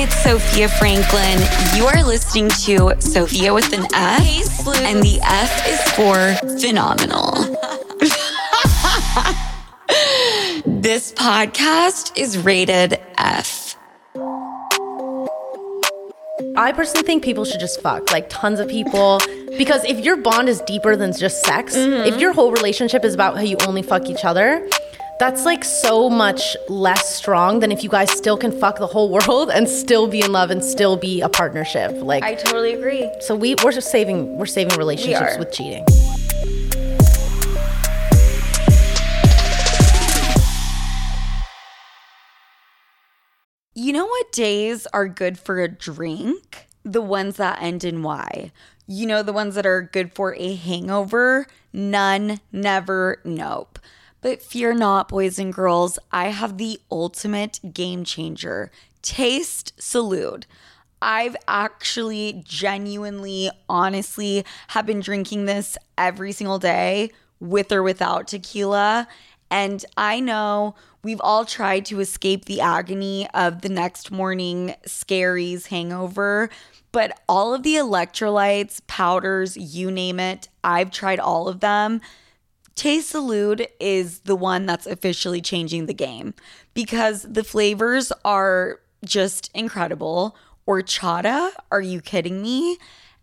it's Sofia Franklyn. You are listening to Sophia with an F, and the F is for phenomenal. this podcast is rated F. I personally think people should just fuck, like tons of people. Because if your bond is deeper than just sex, if mm-hmm. your whole relationship is about how you only fuck each other, that's like so much less strong than if you guys still can fuck the whole world and still be in love and still be a partnership. Like I totally agree. so we we're just saving we're saving relationships are. with cheating. You know what days are good for a drink? The ones that end in Y. You know, the ones that are good for a hangover? None, never, nope. But fear not, boys and girls, I have the ultimate game changer Taste Salute. I've actually genuinely, honestly, have been drinking this every single day with or without tequila. And I know we've all tried to escape the agony of the next morning scaries hangover, but all of the electrolytes, powders, you name it, I've tried all of them. Taste Salute is the one that's officially changing the game because the flavors are just incredible. Horchata, are you kidding me?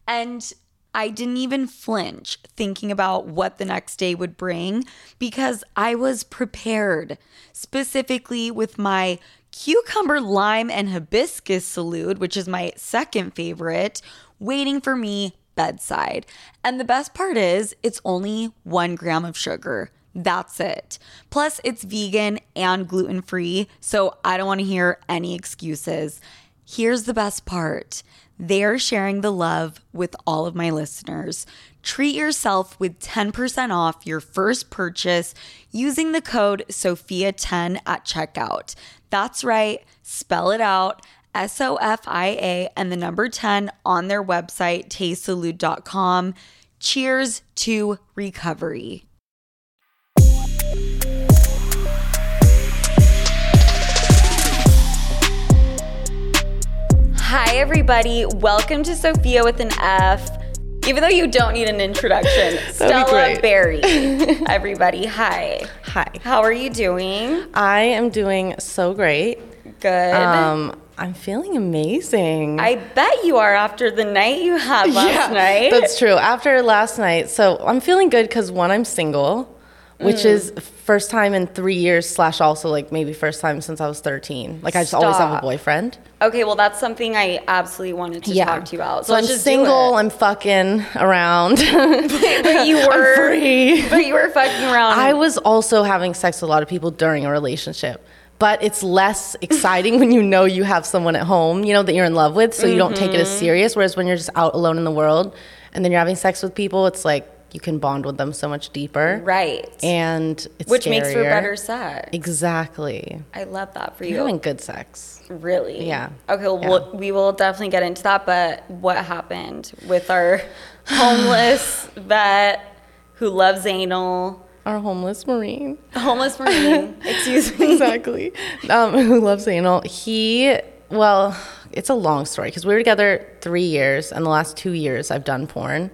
And I didn't even flinch thinking about what the next day would bring because I was prepared, specifically with my cucumber, lime, and hibiscus salute, which is my second favorite, waiting for me bedside. And the best part is, it's only one gram of sugar. That's it. Plus, it's vegan and gluten free, so I don't want to hear any excuses. Here's the best part they're sharing the love with all of my listeners. Treat yourself with 10% off your first purchase using the code SOFIA10 at checkout. That's right, spell it out S O F I A and the number 10 on their website, tastesalute.com. Cheers to recovery. Hi, everybody. Welcome to Sofia with an F. Even though you don't need an introduction, Stella great. Barey. everybody, hi. Hi. How are you doing? I am doing so great. Good. Um I'm feeling amazing. I bet you are after the night you had last night. That's true. After last night, so I'm feeling good because one, I'm single, which Mm. is first time in three years, slash also like maybe first time since I was 13. Like I just always have a boyfriend. Okay, well, that's something I absolutely wanted to talk to you about. So, let's I'm single. I'm fucking around. but you were free. But you were fucking around. I was also having sex with a lot of people during a relationship. But it's less exciting when you know you have someone at home, you know, that you're in love with, so you don't take it as Mm-hmm. serious. Whereas when you're just out alone in the world and then you're having sex with people, it's like you can bond with them so much deeper. right. And it's Which makes for scarier. better sex. Exactly. I love that for you. You're you. having good sex. really? Yeah. Okay, well, Yeah. we'll, we will definitely get into that. But what happened with our homeless vet who loves anal? Our homeless Marine. Homeless Marine, excuse me. exactly. Um, who loves anal. He, well, it's a long story because we were together three years, and the last two years I've done porn.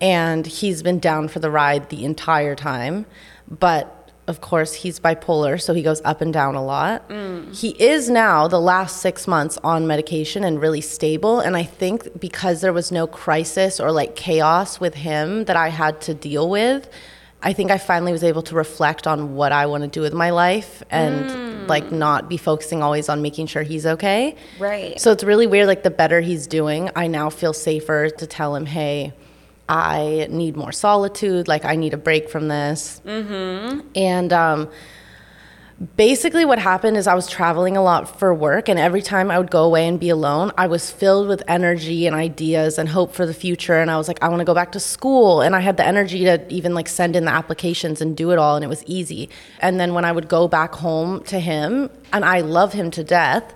And he's been down for the ride the entire time. But of course, he's bipolar, so he goes up and down a lot. He is now, the last six months, on medication and really stable. And I think because there was no crisis or like chaos with him that I had to deal with, I think I finally was able to reflect on what I want to do with my life and like not be focusing always on making sure he's okay. Right. So it's really weird. Like the better he's doing, I now feel safer to tell him, hey, I need more solitude. Like I need a break from this. Mm-hmm. And um, basically, what happened is I was traveling a lot for work, and every time I would go away and be alone, I was filled with energy and ideas and hope for the future. And I was like, I want to go back to school, and I had the energy to even like send in the applications and do it all, and it was easy. And then when I would go back home to him, and I love him to death.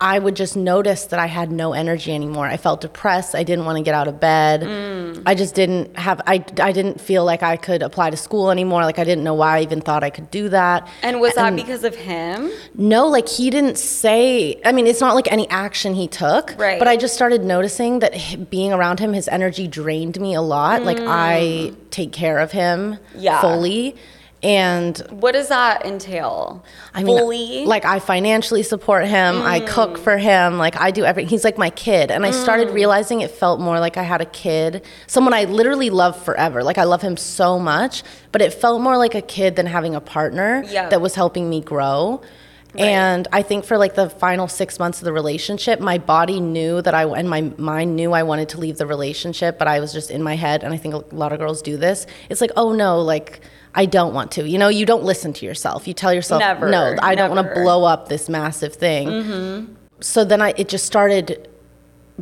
I would just notice that I had no energy anymore. I felt depressed. I didn't want to get out of bed. Mm. I just didn't have, I, I didn't feel like I could apply to school anymore. Like I didn't know why I even thought I could do that. And was that because of him? No, like he didn't say, I mean, it's not like any action he took. Right. But I just started noticing that being around him, his energy drained me a lot. Like I take care of him Mm. Yeah. fully. And What does that entail? I mean, Fully? like I financially support him. I cook for him. Like I do everything. He's like my kid, and I started Mm. realizing it felt more like I had a kid, someone I literally love forever. Like I love him so much, but it felt more like a kid than having a partner that was helping me grow. And I think for like the final six months of the relationship, my body knew that I and my mind knew I wanted to leave the relationship, but I was just in my head, and I think a lot of girls do this. It's like, oh no, like. I don't want to. You know, you don't listen to yourself. You tell yourself, Never, no, I don't want to blow up this massive thing. So then I, it just started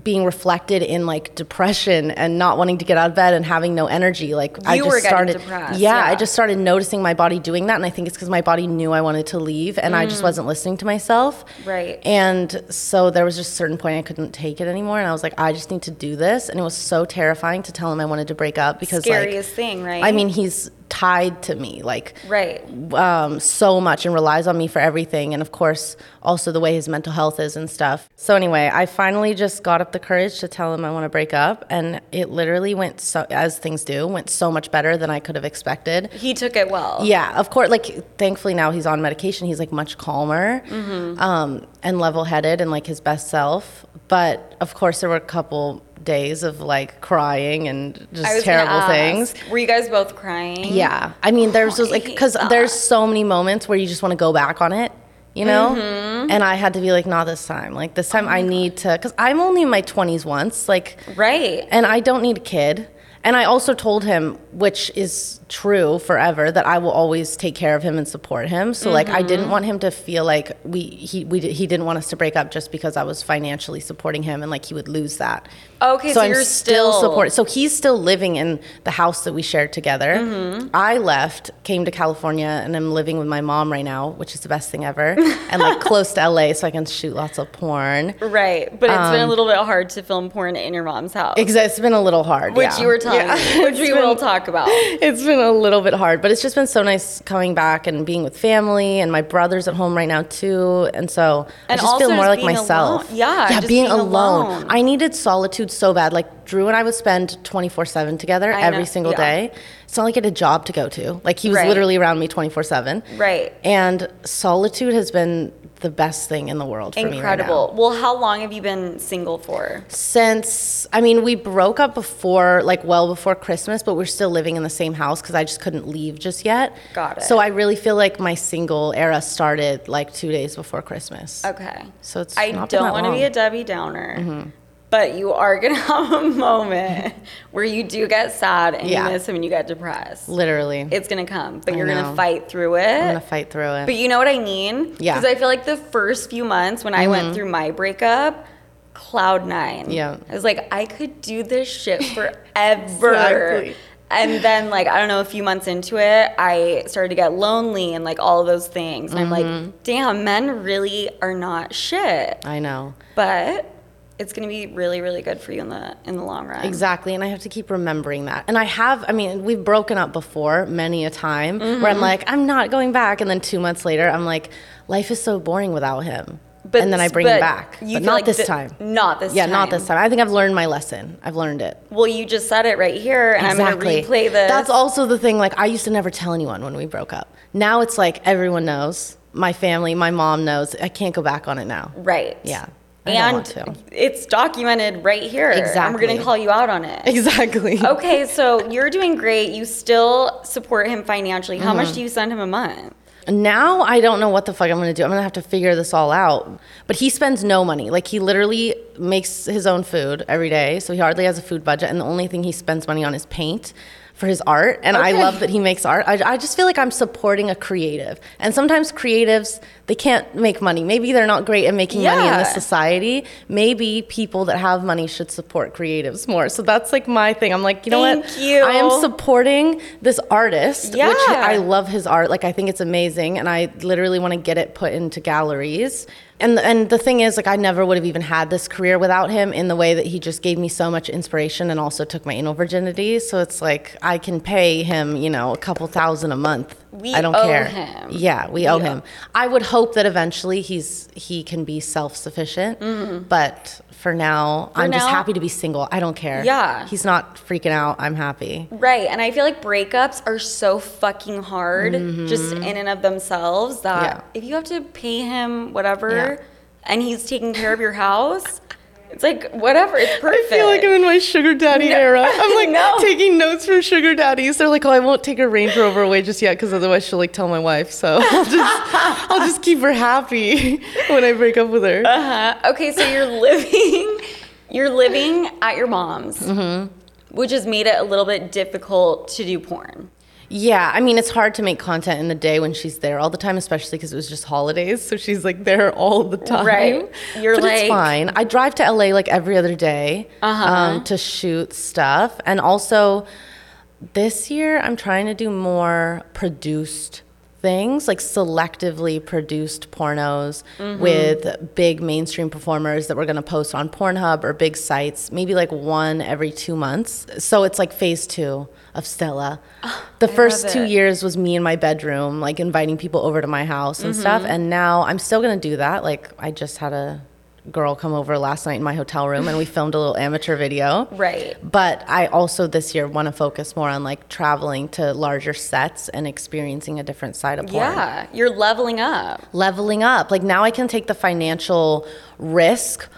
being reflected in like depression and not wanting to get out of bed and having no energy. Like I just were started, depressed, yeah, yeah. I just started noticing my body doing that, and I think it's because my body knew I wanted to leave, and I just wasn't listening to myself. Mm. Right. And so there was just a certain point I couldn't take it anymore, and I was like, I just need to do this, and it was so terrifying to tell him I wanted to break up because like, Scariest thing, right? I mean, he's tied to me, like right. um, so much and relies on me for everything. And of course, also the way his mental health is and stuff. So, anyway, I finally just got up the courage to tell him I want to break up. And it literally went so, as things do, went so much better than I could have expected. He took it well. Yeah, of course. Like, thankfully now he's on medication. He's like much calmer um, and level headed and like his best self. But of course, there were a couple days of like crying and just terrible things. Were you guys both crying? Yeah, I mean, there's just like because there's so many moments where you just want to go back on it, you know. Mm-hmm. And I had to be like, not this time. Like this time, Oh I need to because I'm only in my 20s once, like, Right. and I don't need a kid. And I also told him, which is true forever, that I will always take care of him and support him. So like, I Mm-hmm. didn't want him to feel like we he we he didn't want us to break up just because I was financially supporting him and like he would lose that. Okay, so I'm you're still still- supporting. So he's still living in the house that we shared together. Mm-hmm. I left, came to California, and I'm living with my mom right now, which is the best thing ever, and like close to LA, so I can shoot lots of porn. Right. But it's Um, been a little bit hard to film porn in your mom's house. Exa- It's been a little hard, Which yeah. you were telling Yeah. me, which we It's will talk about. It's been a little bit hard, but it's just been so nice coming back and being with family, and my brother's at home right now too, and so And I just feel more just like myself. alone. Yeah, yeah, just being, being alone. alone. I needed solitude so bad. Like Drew and I would spend twenty four seven together I every know, single yeah. day. It's not like I had a job to go to. Like he was Right. literally around me twenty four seven. Right. And solitude has been the best thing in the world for me right. Incredible. Well, how long have you been single for? since I mean we broke up before like well before Christmas, but we're still living in the same house because I just couldn't leave just yet. Got it. So I really feel like my single era started like two days before Christmas. Okay. So it's I don't want to be. Mm-hmm. a Debbie Downer. But you are gonna have a moment where you do get sad and Yeah. you miss him and you get depressed. Literally, It's gonna come, but I you're gonna fight through it. I'm gonna fight through it. But you know what I mean? Yeah. Mm-hmm. Because I feel like the first few months when I went through my breakup, cloud nine. Yeah. I was like, I could do this shit forever. Exactly. And then, like, I don't know, a few months into it, I started to get lonely and like all of those things. And I'm Mm-hmm. like, damn, men really are not shit. I know. But it's gonna be really, really good for you in the in the long run. Exactly, and I have to keep remembering that. And I have, I mean, we've broken up before many a time where Mm-hmm. I'm like, I'm not going back, and then two months later, I'm like, life is so boring without him. and then I bring him back, you but not like this thi- time. Not this Yeah, time. Yeah, not this time. I think I've learned my lesson. I've learned it. Well, you just said it right here, and I'm gonna replay this. That's also the thing. Like I used to never tell anyone when we broke up. Now it's like everyone knows. My family, my mom knows. I can't go back on it now. Right. Yeah. I And it's documented right here. Exactly. And we're going to call you out on it. Exactly. Okay, so you're doing great. You still support him financially. How Mm-hmm. much do you send him a month? Now I don't know what the fuck I'm gonna do. I'm gonna have to figure this all out. But he spends no money. Like he literally makes his own food every day, so he hardly has a food budget. And the only thing he spends money on is paint for his art. And I love that he makes art. I, I just feel like I'm supporting a creative. And sometimes creatives they can't make money. Maybe they're not great at making money in this society. Maybe people that have money should support creatives more. So that's like my thing. I'm like, you know what? You. I am supporting this artist, which Yeah. I love his art. Like I think it's amazing, and I literally want to get it put into galleries. And and the thing is, like, I never would have even had this career without him. In the way that he just gave me so much inspiration and also took my anal virginity. So it's like I can pay him, you know, a couple thousand a month. We I don't owe care. him. Yeah, we owe We him. I would hope that eventually he's he can be self sufficient. But for now, I'm just Mm-hmm. happy to be single. I don't care. Yeah. he's not freaking out. I'm happy. Right. And I feel like breakups are so fucking hard just in and of themselves that Mm-hmm. Yeah. if you have to pay him whatever Yeah. and he's taking care of your house, it's like whatever. It's perfect. I feel like I'm in my sugar daddy era. I'm like No. taking notes from sugar daddies. They're like, oh, I won't take her Range Rover away just yet because otherwise she'll like tell my wife. So I'll just, I'll just keep her happy when I break up with her. Uh-huh. Okay, so you're living you're living at your mom's. Mm-hmm. Which has made it a little bit difficult to do porn. Yeah, I mean, it's hard to make content in the day when she's there all the time, especially because it was just holidays. So she's like there all the time. Right. You're but it's fine. I drive to LA like every other day Uh-huh. um, to shoot stuff. And also, this year, I'm trying to do more produced things, like selectively produced pornos Mm-hmm. with big mainstream performers that we're going to post on Pornhub or big sites, maybe like one every two months. So it's like phase two of Stella. the first two years was me in my bedroom, like inviting people over to my house and stuff. Mm-hmm. And now I'm still going to do that. Like, I just had a girl come over last night in my hotel room and we filmed a little amateur video. Right. But I also this year want to focus more on like traveling to larger sets and experiencing a different side of porn. Yeah, you're leveling up. Leveling up. Like now I can take the financial risk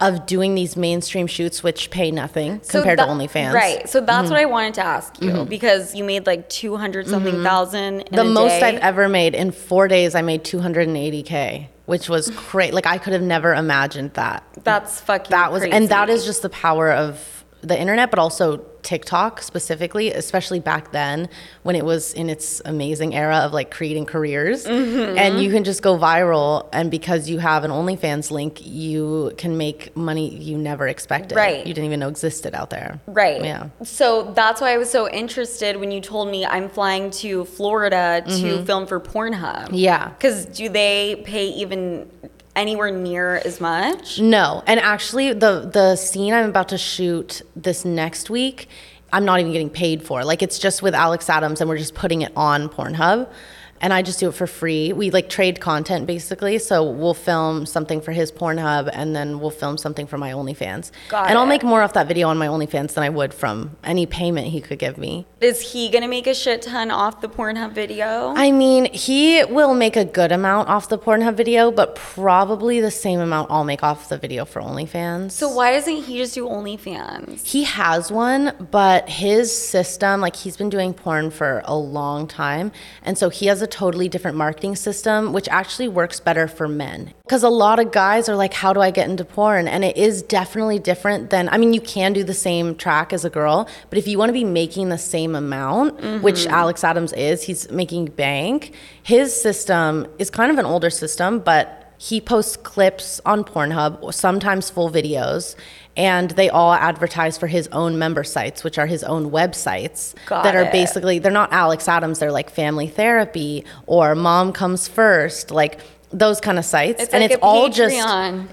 of doing these mainstream shoots which pay nothing So compared that- to OnlyFans. Mm-hmm. Right. So that's what I wanted to ask you because you made like 200 something thousand in Mm-hmm. The a most day. I've ever made in four days I made 280k, which was great. Like I could have never imagined that. That's fucking that was and that is just the power of the internet but also tiktok specifically especially back then when it was in its amazing era of like creating careers Mm-hmm. and you can just go viral and because you have an onlyfans link you can make money you never expected Right. you didn't even know existed out there Right. yeah So that's why I was so interested when you told me I'm flying to Florida to film for Pornhub. Mm-hmm. yeah Because do they pay even anywhere near as much? No, and actually, the the scene I'm about to shoot this next week, I'm not even getting paid for. Like it's just with Alex Adams, and we're just putting it on Pornhub, and I just do it for free. We like trade content basically. So we'll film something for his Pornhub, and then we'll film something for my OnlyFans. Got and I'll make more off that video on my OnlyFans than I would from any payment he could give me. Is he gonna make a shit ton off the Pornhub video? I mean, he will make a good amount off the Pornhub video, but probably the same amount I'll make off the video for OnlyFans. so why doesn't he just do OnlyFans? He has one, but his system, like he's been doing porn for a long time. And so he has a totally different marketing system, which actually works better for men. Because a lot of guys are like, how do I get into porn? And it is definitely different than, I mean, you can do the same track as a girl, but if you want to be making the same amount, mm-hmm. which Alex Adams is, he's making bank, his system is kind of an older system, but he posts clips on Pornhub, sometimes full videos, and they all advertise for his own member sites, which are his own websites Got that are it. basically they're not Alex Adams, they're like family therapy or mom comes first, like those kind of sites. It's and like it's all just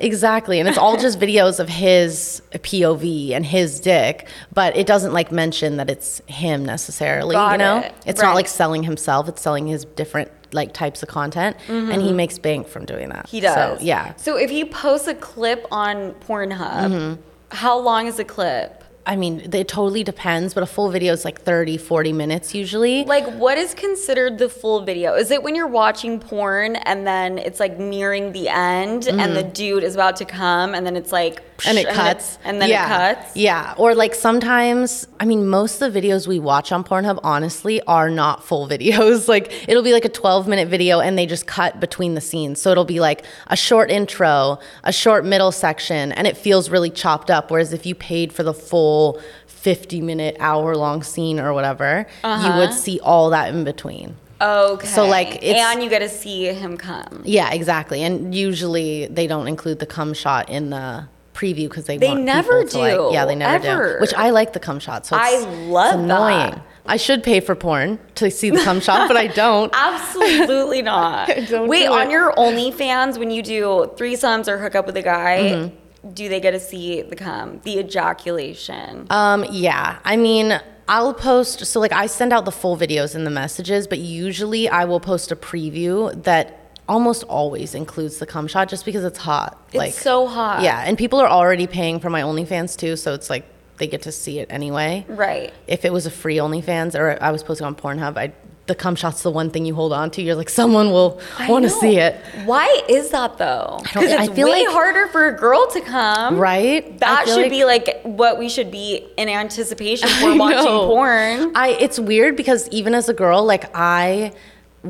exactly, and it's all just videos of his POV and his dick, but it doesn't like mention that it's him necessarily, Got you know? it. It's not like selling himself, it's selling his different like types of content and he makes bank from doing that. Mm-hmm. He does. So, yeah. So if he posts a clip on Pornhub, Mm-hmm. How long is a clip? I mean, it totally depends, but a full video is like 30, 40 minutes usually. Like, what is considered the full video? Is it when you're watching porn and then it's like nearing the end and the dude is about to come and then it's like, Mm-hmm. And it cuts. and then yeah. it cuts? Yeah. Or like sometimes, I mean, most of the videos we watch on Pornhub, honestly, are not full videos. Like it'll be like a 12 minute video and they just cut between the scenes. So it'll be like a short intro, a short middle section, and it feels really chopped up. Whereas if you paid for the full 50 minute, hour long scene or whatever, you would uh-huh. see all that in between. Okay. So, like, it's- and you get to see him come. Yeah, exactly. And usually they don't include the cum shot in the preview because they They want never to, like- do, yeah, they never ever. do. Which I like the cum shot. So I love it's annoying. that. I should pay for porn to see the cum shot, but I don't. Absolutely not. don't Wait, on your OnlyFans, when you do threesomes or hook up with a guy, Mm-hmm. do they get to see the cum, the ejaculation? Um, yeah. I mean, I'll post so like I send out the full videos in the messages, but usually I will post a preview that almost always includes the cum shot just because it's hot. It's so hot. Yeah, and people are already paying for my OnlyFans too, so it's like they get to see it anyway. right. If it was a free OnlyFans or I was posting on Pornhub, I the cum shot's the one thing you hold on to. You're like someone will want to see it, Why is that though? don't- Because I it's feel way like- harder for a girl to come. right? That should like- be like what we should be in anticipation for I watching know. porn. I it's weird because even as a girl, like I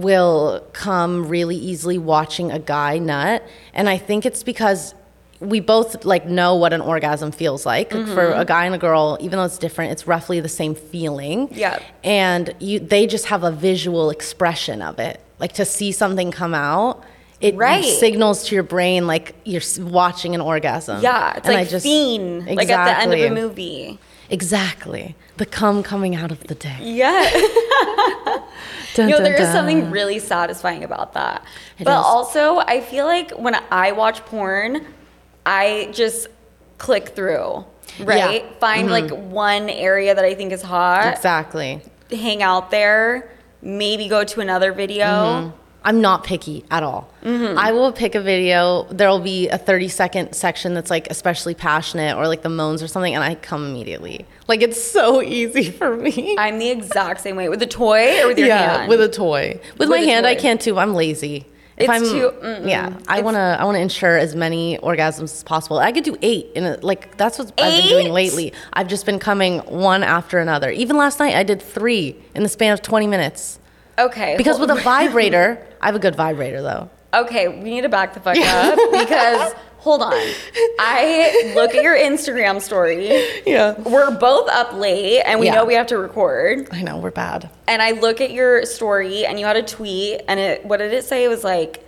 will come really easily watching a guy nut, and I think it's because we both like know what an orgasm feels like Like, for Mm-hmm. a guy and a girl even though it's different it's roughly the same feeling Yeah. and you they just have a visual expression of it like to see something come out it Right. signals to your brain like you're watching an orgasm Yeah, it's And I like just- fiend, like at the end of a movie. exactly the cum coming out of the dick Yeah. Dun, you know, dun, there is dun. something really satisfying about that. It but is. also, I feel like when I watch porn, I just click through, right? Yeah. Find like one area that I think is hot, exactly hang out there, maybe go to another video. Mm-hmm. I'm not picky at all. Mm-hmm. I will pick a video. There will be a 30 second section that's like especially passionate or like the moans or something, and I come immediately. Like it's so easy for me. I'm the exact same way with a toy or with your yeah, hand. with a toy. With, my With a hand, I can too. I'm lazy. It's I'm, too- mm-mm. yeah. I It's- wanna, I wanna ensure as many orgasms as possible. I could do eight, in a, like that's what I've been doing lately. I've just been coming one after another. Even last night, I did three in the span of 20 minutes. Okay, Because with a vibrator, I have a good vibrator though. Okay, we need to back the fuck up because hold on. I look at your Instagram story. Yeah. We're both up late and we Yeah. know we have to record. I know we're bad. And I look at your story and you had a tweet and it what did it say? It was like,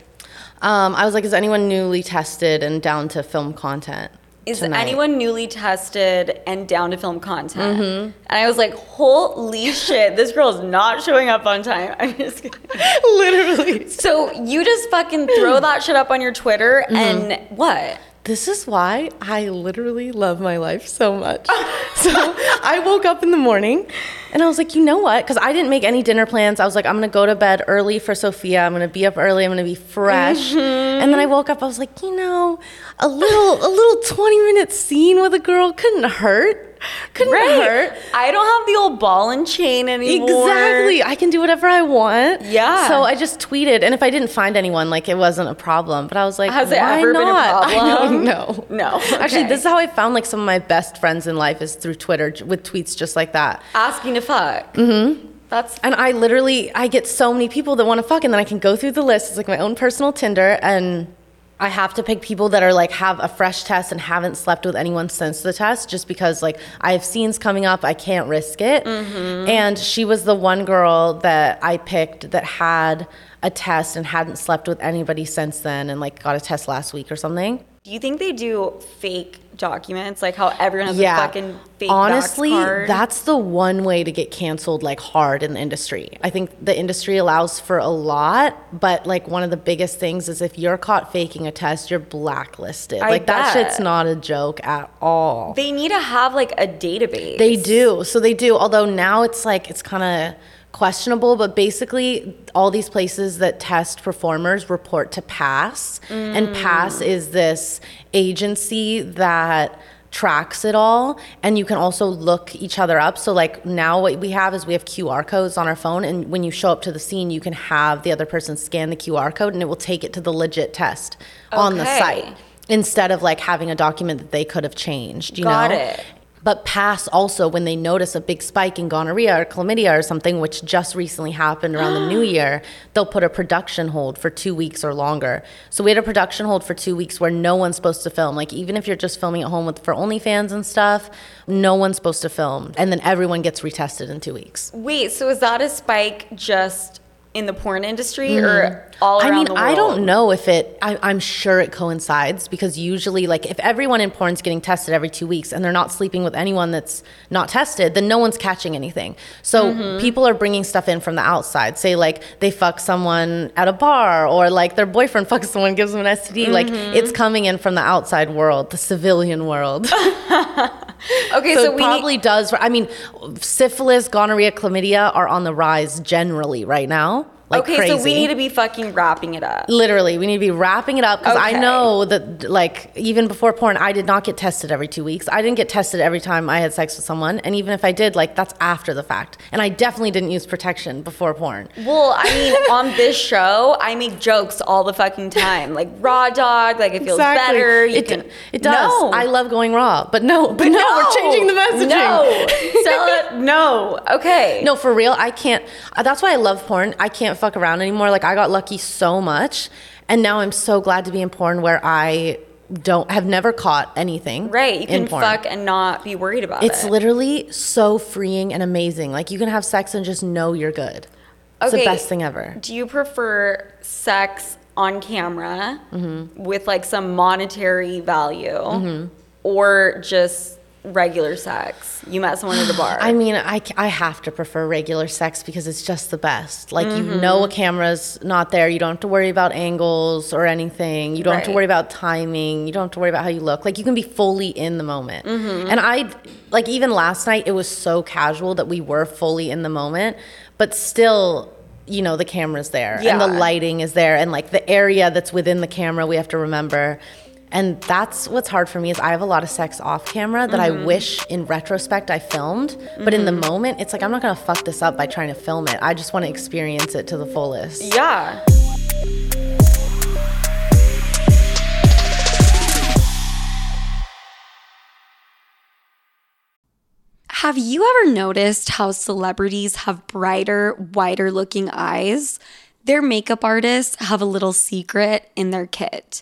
Um, I was like, is anyone newly tested and down to film content? Is tonight? anyone newly tested and down to film content? Mm-hmm. And I was like, holy shit, this girl is not showing up on time. I'm just kidding. Literally. So you just fucking throw that shit up on your Twitter Mm-hmm. and what? This is why I literally love my life so much. so I woke up in the morning and I was like, you know what? Because I didn't make any dinner plans. I was like, I'm gonna go to bed early for Sofia. I'm gonna be up early. I'm gonna be fresh. Mm-hmm. And then I woke up. I was like, you know, a little, a little 20 minute scene with a girl couldn't hurt. Couldn't hurt. I don't have the old ball and chain anymore. Exactly. I can do whatever I want. Yeah. So I just tweeted, and if I didn't find anyone, like it wasn't a problem. But I was like, Has it ever been a not? I problem? know. No. Actually, Okay. this is how I found like some of my best friends in life is through Twitter with tweets just like that. Asking to fuck. Mm-hmm. That's And I literally, I get so many people that want to fuck, and then I can go through the list. It's like my own personal Tinder, and I have to pick people that are like have a fresh test and haven't slept with anyone since the test, just because like I have scenes coming up, I can't risk it. Mm-hmm. And she was the one girl that I picked that had a test and hadn't slept with anybody since then, and like got a test last week or something. Do you think they do fake documents, like how everyone has yeah. a fucking fake Honestly, card? that's the one way to get canceled like hard in the industry. I think the industry allows for a lot, but like one of the biggest things is if you're caught faking a test, you're blacklisted. I like that shit's not a joke at all. they need to have like a database. They do. So they do. Although now it's like it's kind of questionable, but basically all these places that test performers report to PASS, and mm. PASS is this agency that tracks it all and you can also look each other up. So like now what we have is we have qr codes on our phone and when you show up to the scene you can have the other person scan the qr code and it will take it to the legit test on the site instead of like having a document that they could have changed you Got know? it. But pass also when they notice a big spike in gonorrhea or chlamydia or something, which just recently happened around the new year, they'll put a production hold for two weeks or longer. So we had a production hold for two weeks where no one's supposed to film. Like even if you're just filming at home with for OnlyFans and stuff, no one's supposed to film. And then everyone gets retested in two weeks. Wait, so is that a spike just in the porn industry or all. I mean, the world? I don't know if it, I, I'm sure it coincides because usually, like, if everyone in porn's getting tested every two weeks and they're not sleeping with anyone that's not tested, then no one's catching anything. So Mm-hmm. people are bringing stuff in from the outside. Say, like, they fuck someone at a bar or, like, their boyfriend fucks someone, gives them an STD. Like, Mm-hmm. it's coming in from the outside world, the civilian world. Okay, so, so, probably does. I mean, syphilis, gonorrhea, chlamydia are on the rise generally right now. Like okay, crazy. so we need to be fucking wrapping it up. Literally, we need to be wrapping it up because I know that, like, even before porn, I did not get tested every two weeks. I didn't get tested every time I had sex with someone. And even if I did, like, that's after the fact. And I definitely didn't use protection before porn. Well, I mean, on this show, I make jokes all the fucking time, like raw dog, like it feels better. You it, can. it does. No. I love going raw, but no, but no, we're changing the messaging. No, Stella, no. Okay. No, for real, I can't. That's why I love porn. I can't fuck around anymore. Like I got lucky so much, and now I'm so glad to be in porn where I don't have never caught anything. Right, you can porn. fuck and not be worried about It's it. It's literally so freeing and amazing. Like you can have sex and just know you're good. It's the best thing ever. Do you prefer sex on camera Mm-hmm. with like some monetary value, Mm-hmm. or just regular sex? You met someone at a bar. I mean, I, I have to prefer regular sex because it's just the best. Like, you Mm-hmm. know, a camera's not there. You don't have to worry about angles or anything. You don't have to worry about timing. You don't have to worry about how you look. Like, you can be fully in the moment. Mm-hmm. And I, like, even last night, it was so casual that we were fully in the moment, but still. You know, the camera's there and the lighting is there, and like the area that's within the camera, we have to remember. And that's what's hard for me is I have a lot of sex off camera that Mm-hmm. I wish in retrospect I filmed, but in the moment it's like I'm not gonna fuck this up by trying to film it. I just want to experience it to the fullest. yeah. Have you ever noticed how celebrities have brighter, wider looking eyes? Their makeup artists have a little secret in their kit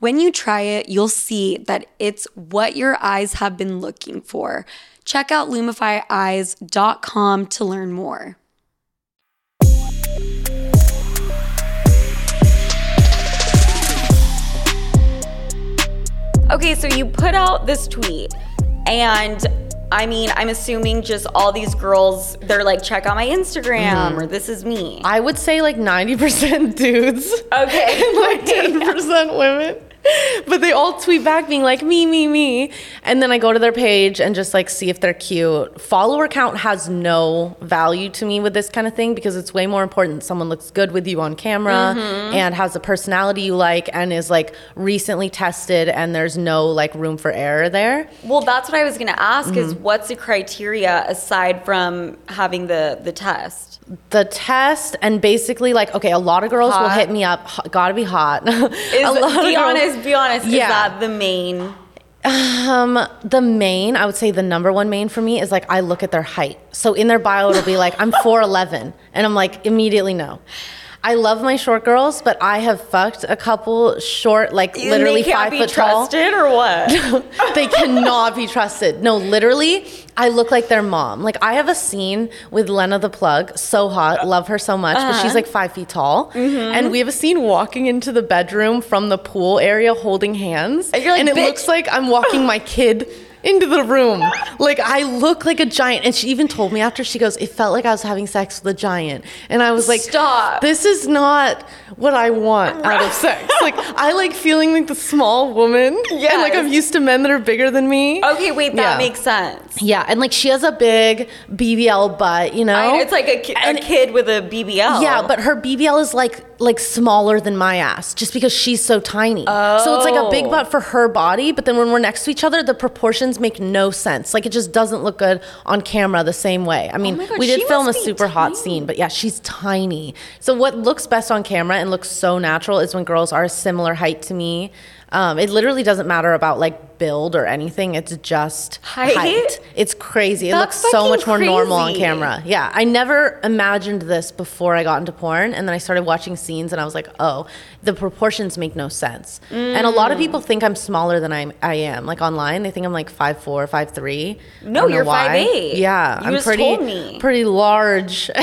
When you try it, you'll see that it's what your eyes have been looking for. Check out lumifyeyes.com to learn more. Okay, so you put out this tweet, and I mean, I'm assuming just all these girls, they're like, check out my Instagram mm-hmm. or this is me. I would say like 90% dudes. Okay. and like 10% women. But they all tweet back being like, me, me, me. And then I go to their page and just like see if they're cute. Follower count has no value to me with this kind of thing because it's way more important someone looks good with you on camera and has a personality you like and is like recently tested and there's no like room for error there. Well, that's what I was gonna ask is Mm-hmm. what's the criteria aside from having the the test? The test and basically like, okay, a lot of girls will hit me up, gotta be hot. Is, a lot of girls- be honest. Is Yeah. that the main? Um, the main, I would say the number one main for me is like I look at their height. So in their bio, it'll be like I'm 4'11, and I'm like immediately no. I love my short girls, but I have fucked a couple short, like literally they can't five be foot tall. trusted or what? they cannot be trusted. No, literally, I look like their mom. Like I have a scene with Lena the plug, so hot, love her so much, but Uh-huh. she's like five feet tall, Mm-hmm. and we have a scene walking into the bedroom from the pool area, holding hands, And like, and it looks like I'm walking my kid into the room. Like I look like a giant. And she even told me after she goes, it felt like I was having sex with a giant. And I was like, Stop. This is not what I want out of sex. Like I like feeling like the small woman. And like I'm used to men that are bigger than me. Okay, wait, that Yeah. makes sense. Yeah, and like she has a big BBL butt, you know. I- it's like a, ki- a kid with a BBL. Yeah, but her BBL is like like smaller than my ass, just because she's so tiny. Oh. So it's like a big butt for her body, but then when we're next to each other, the proportions make no sense. Like it just doesn't look good on camera the same way. I mean, Oh God, we did film a super hot scene, but yeah, she's tiny. So what looks best on camera and looks so natural is when girls are a similar height to me. Um, it literally doesn't matter about like build or anything. It's just Height? It's crazy. It looks so much more normal on camera. Yeah, I never imagined this before I got into porn, and then I started watching scenes, and I was like, oh, the proportions make no sense. And a lot of people think I'm smaller than I, I am. Like online, they think I'm like 5'4", 5'3". I No, don't know you're why. 5'8". Yeah, You I'm pretty told me. pretty large.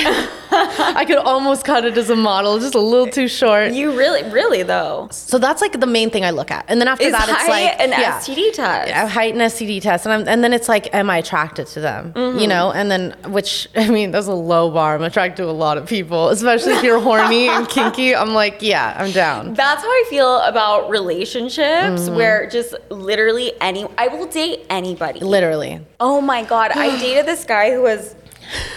I could almost cut it as a model, just a little too short. you really, really though, So that's like the main thing I look at, and then after is that, it's like an yeah. STD test. a height and STD test, and I'm, and then it's like, am I attracted to them? Mm-hmm. You know, and then which I mean, that's a low bar. I'm attracted to a lot of people, especially if you're horny and kinky. I'm like, yeah, I'm down. That's how I feel about relationships, Mm-hmm. where just literally any, I will date anybody. Literally, Oh my god, I dated this guy who was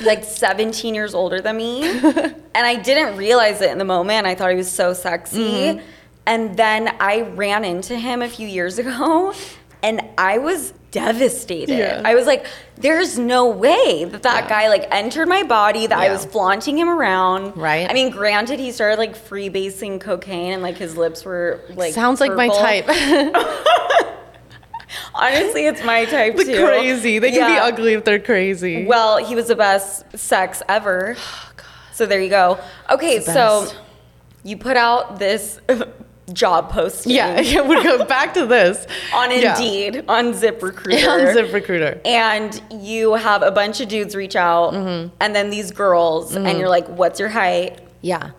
like 17 years older than me, and I didn't realize it in the moment. I thought he was so sexy, Mm-hmm. and then I ran into him a few years ago, and I was devastated. Yeah. I was like, "There's no way that that guy like entered my body. That I was flaunting him around." Right. I mean, granted, he started like freebasing cocaine, and like his lips were like sounds like my type. Honestly, it's my type too. the too. crazy. They can be ugly if they're crazy. Well, he was the best sex ever. Oh, so there you go. Okay, so you put out this job posting yeah, yeah. We go back to this on Yeah. Indeed, on ZipRecruiter. on ZipRecruiter. and you have a bunch of dudes reach out Mm-hmm. and then these girls and you're like, "What's your height?" Yeah.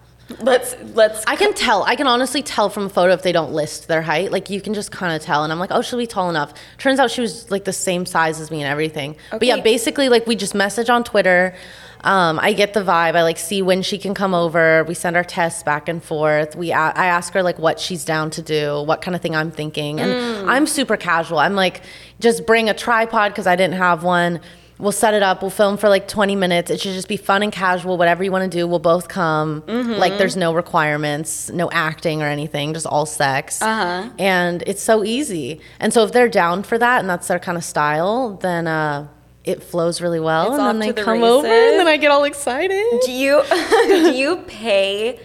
Let's let's I can tell. I can honestly tell from a photo if they don't list their height. Like you can just kind of tell. And I'm like, oh, she'll be tall enough. Turns out she was like the same size as me and everything. Okay. But yeah, basically, like we just message on Twitter. Um, I get the vibe. I like see when she can come over. We send our tests back and forth. We a- I ask her like what she's down to do, what kind of thing I'm thinking, and I'm super casual. I'm like, just bring a tripod because I didn't have one. We'll set it up. We'll film for like 20 minutes. It should just be fun and casual. Whatever you want to do, we'll both come. Like, there's no requirements, no acting or anything, just all sex. Uh-huh. And it's so easy. And so, if they're down for that and that's their kind of style, then uh, it flows really well. It's and then they the come over, and then I get all excited. do you do you pay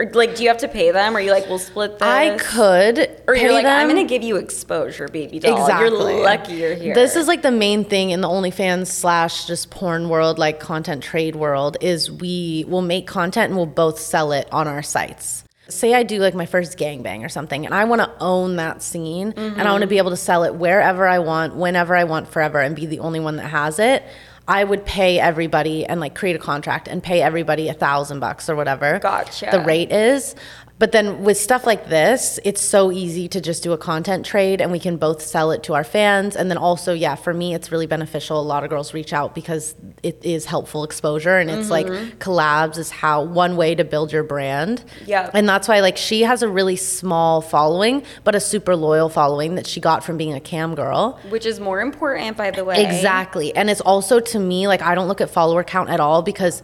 or like do you have to pay them or are you like we'll split this? I could. Or you're pay like, I'm gonna give you exposure, baby doll. Exactly. You're lucky you're here. This is like the main thing in the OnlyFans slash just porn world, like content trade world, is we will make content and we'll both sell it on our sites. Say I do like my first gangbang or something, and I want to own that scene, and I want to be able to sell it wherever I want, whenever I want, forever, and be the only one that has it. I would pay everybody and like create a contract and pay everybody a thousand bucks or whatever Gotcha. the rate is. But then with stuff like this, it's so easy to just do a content trade and we can both sell it to our fans. And then also, yeah, for me, it's really beneficial. A lot of girls reach out because it is helpful exposure and it's like mm-hmm. collabs is how one way to build your brand. Yeah. And that's why like she has a really small following, but a super loyal following that she got from being a cam girl. which is more important, by the way. Exactly. And it's also to me like I don't look at follower count at all because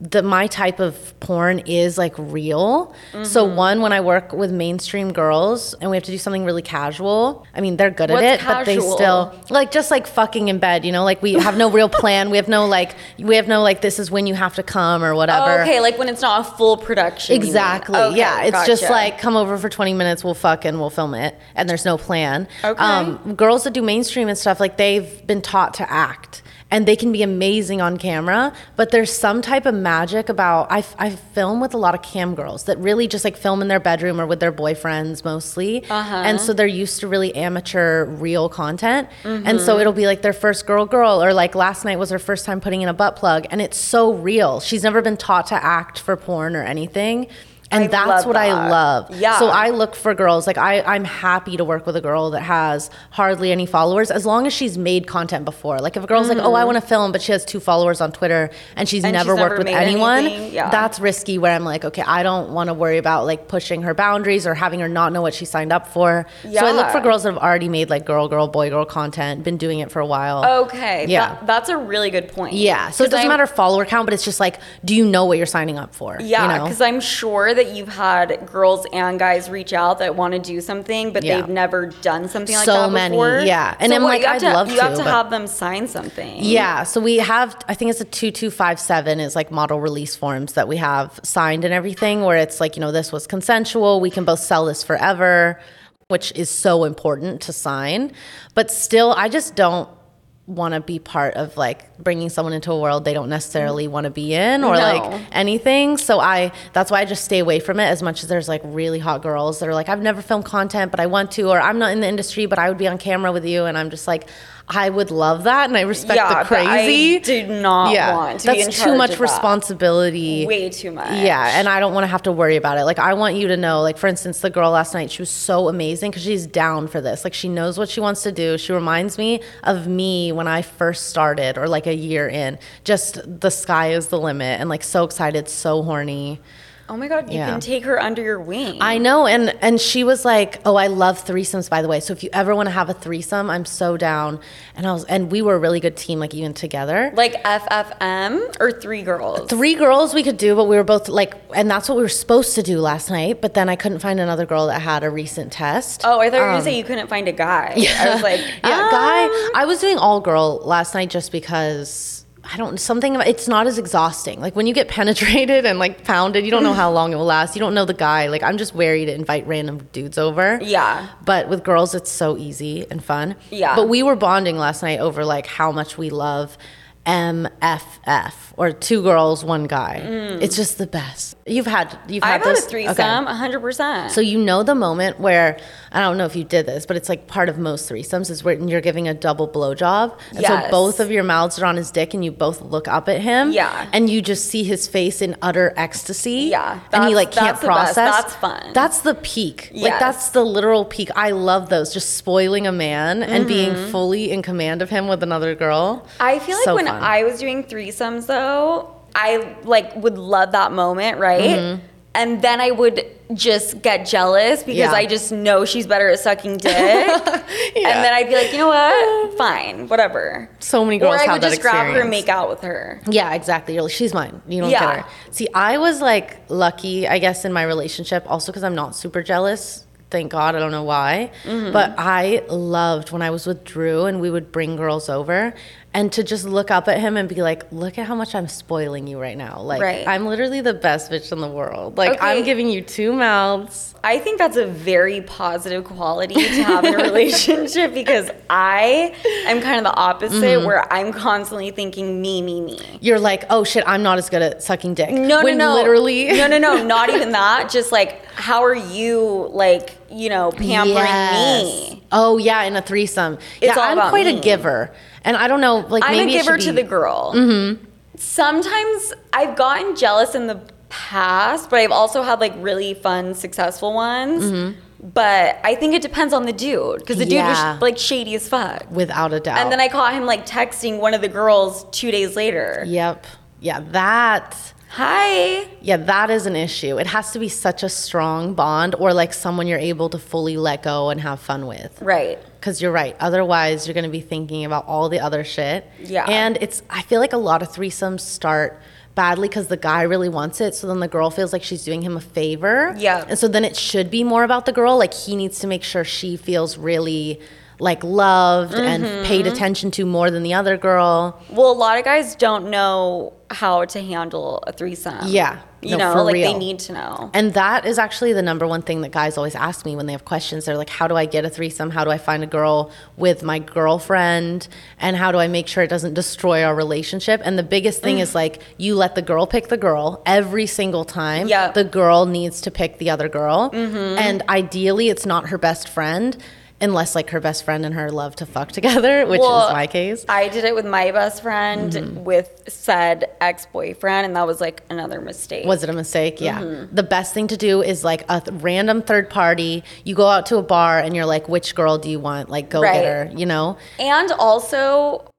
the my type of porn is like real. So Mm-hmm. one when I work with mainstream girls and we have to do something really casual. I mean, they're good What's at it, but they still like just like fucking in bed, you know? Like we have no real plan. We have no like we have no like this is when you have to come or whatever. Oh, okay, like when it's not a full production. Exactly. Okay, yeah. It's just like come over for 20 minutes, we'll fuck and we'll film it. And there's no plan. Okay. Um, girls that do mainstream and stuff, like they've been taught to act and they can be amazing on camera. But there's some type of magic about, I, I film with a lot of cam girls that really just like film in their bedroom or with their boyfriends mostly. Uh-huh. And so they're used to really amateur, real content. And so Mm-hmm. it'll be like their first girl girl, or like last night was her first time putting in a butt plug. And it's so real. She's never been taught to act for porn or anything. And I that's what I love. Yeah. So I look for girls like I, I'm happy to work with a girl that has hardly any followers as long as she's made content before. Like if a girl's like, oh, I want to film, but she has two followers on Twitter and she's Mm-hmm. And never she's worked never with anyone, yeah. that's risky. Where I'm like, okay, I don't want to worry about like pushing her boundaries or having her not know what she signed up for. Yeah. So I look for girls that have already made like girl, girl, boy, girl content, been doing it for a while. Okay. Yeah. that- that's a really good point. Yeah, so it doesn't I'm- matter follower count, but it's just like, do you know what you're signing up for? Yeah, you know? because I'm sure that you've had girls and guys reach out that want to do something, but Yeah. they've never done something like that. So that many, before. yeah. And So I'm what, like, you I'd to, love you have to, to have them sign something. Yeah, so we have I think it's a 2257 is like model release forms that we have signed and everything where it's like, you know, this was consensual, we can both sell this forever, which is so important to sign. But still I just don't want to be part of like bringing someone into a world they don't necessarily want to be in or No. like anything. So I that's why I just stay away from it as much as there's like really hot girls that are like I've never filmed content but I want to or I'm not in the industry but I would be on camera with you and I'm just like I would love that and I respect Yeah, the but crazy. I do not yeah, want to that's be in too much of that. responsibility. Way too much. Yeah, and I don't want to have to worry about it. Like I want you to know, like for instance, the girl last night, she was so amazing because she's down for this. Like she knows what she wants to do. She reminds me of me when I first started or like a year in. Just the sky is the limit and like so excited, so horny. Oh my god, you Yeah. can take her under your wing. I know, and and she was like, "Oh, I love threesomes, by the way. So if you ever want to have a threesome, I'm so down." And I was, and we were a really good team, like even together. like FFM or three girls. Three girls we could do, but we were both like, and that's what we were supposed to do last night. But then I couldn't find another girl that had a recent test. Oh, I thought you were Um, gonna say you couldn't find a guy. I was like, yeah, um, guy. I was doing all girl last night just because I don't something about it's not as exhausting. Like when you get penetrated and like pounded, you don't know how long it will last. You don't know the guy. Like I'm just wary to invite random dudes over. Yeah. But with girls, it's so easy and fun. Yeah. But we were bonding last night over like how much we love MFF or two girls, one guy. It's just the best. You've had you've had Mm. I've had a threesome, Okay. hundred percent. So you know the moment where I don't know if you did this, but it's like part of most threesomes is when you're giving a double blowjob. And so both of your mouths are on his dick and you both look up at him. Yeah. And you just see his face in utter ecstasy. Yeah, And he like can't process. That's fun. That's the peak. Like that's the literal peak. I love those. Just spoiling a man and being Mm-hmm. fully in command of him with another girl. I feel like So when fun. I was doing threesomes though, I like would love that moment, right? And then I would just get jealous because. Yeah. I just know she's better at sucking dick. And then I'd be like, you know what? Fine, whatever. So many girls. Or I would just grab her and make out with her. Yeah, exactly. You're like, she's mine. You don't Yeah. get her. See, I was like lucky, I guess, in my relationship, also because I'm not super jealous. Thank God. I don't know why. Mm-hmm. But I loved when I was with Drew and we would bring girls over and to just look up at him and be like, look at how much I'm spoiling you right now. Like, Right. I'm literally the best bitch in the world. Like, I'm giving you two mouths. I think that's a very positive quality to have in a relationship because I am kind of the opposite Mm-hmm. where I'm constantly thinking me, me, me. You're like, oh shit, I'm not as good at sucking dick. No, when no, no. Literally. No, no, no. Not even that. Just like, how are you, like, you know, pampering Yes. me? Oh yeah, in a threesome. It's yeah, all I'm quite me. a giver, and I don't know, like I'm maybe a giver to the girl. Mm-hmm. Sometimes I've gotten jealous in the past, but I've also had like really fun, successful ones. Mm-hmm. But I think it depends on the dude because the dude Yeah. was like shady as fuck. without a doubt. And then I caught him like texting one of the girls two days later. Yep. Yeah, that. Hi. Yeah, that is an issue. It has to be such a strong bond, or like someone you're able to fully let go and have fun with. Right. Because you're right. Otherwise, you're going to be thinking about all the other shit. Yeah. And it's, I feel like a lot of threesomes start badly because the guy really wants it. So then the girl feels like she's doing him a favor. Yeah. And so then it should be more about the girl. Like he needs to make sure she feels really like loved and Mm-hmm. paid attention to more than the other girl. Well, a lot of guys don't know how to handle a threesome. Yeah. You No, know, like real. they need to know. And that is actually the number one thing that guys always ask me when they have questions. They're like, how do I get a threesome? How do I find a girl with my girlfriend? And how do I make sure it doesn't destroy our relationship? And the biggest thing mm. is like, you let the girl pick the girl every single time. Yeah. The girl needs to pick the other girl. Mm-hmm. And ideally, it's not her best friend. Unless like her best friend and her love to fuck together, which Well, is my case. I did it with my best friend Mm-hmm. with said ex boyfriend, and that was like another mistake. Was it a mistake? Yeah. Mm-hmm. The best thing to do is like a th- random third party. You go out to a bar and you're like, which girl do you want? Like, go Right. get her, you know? And also,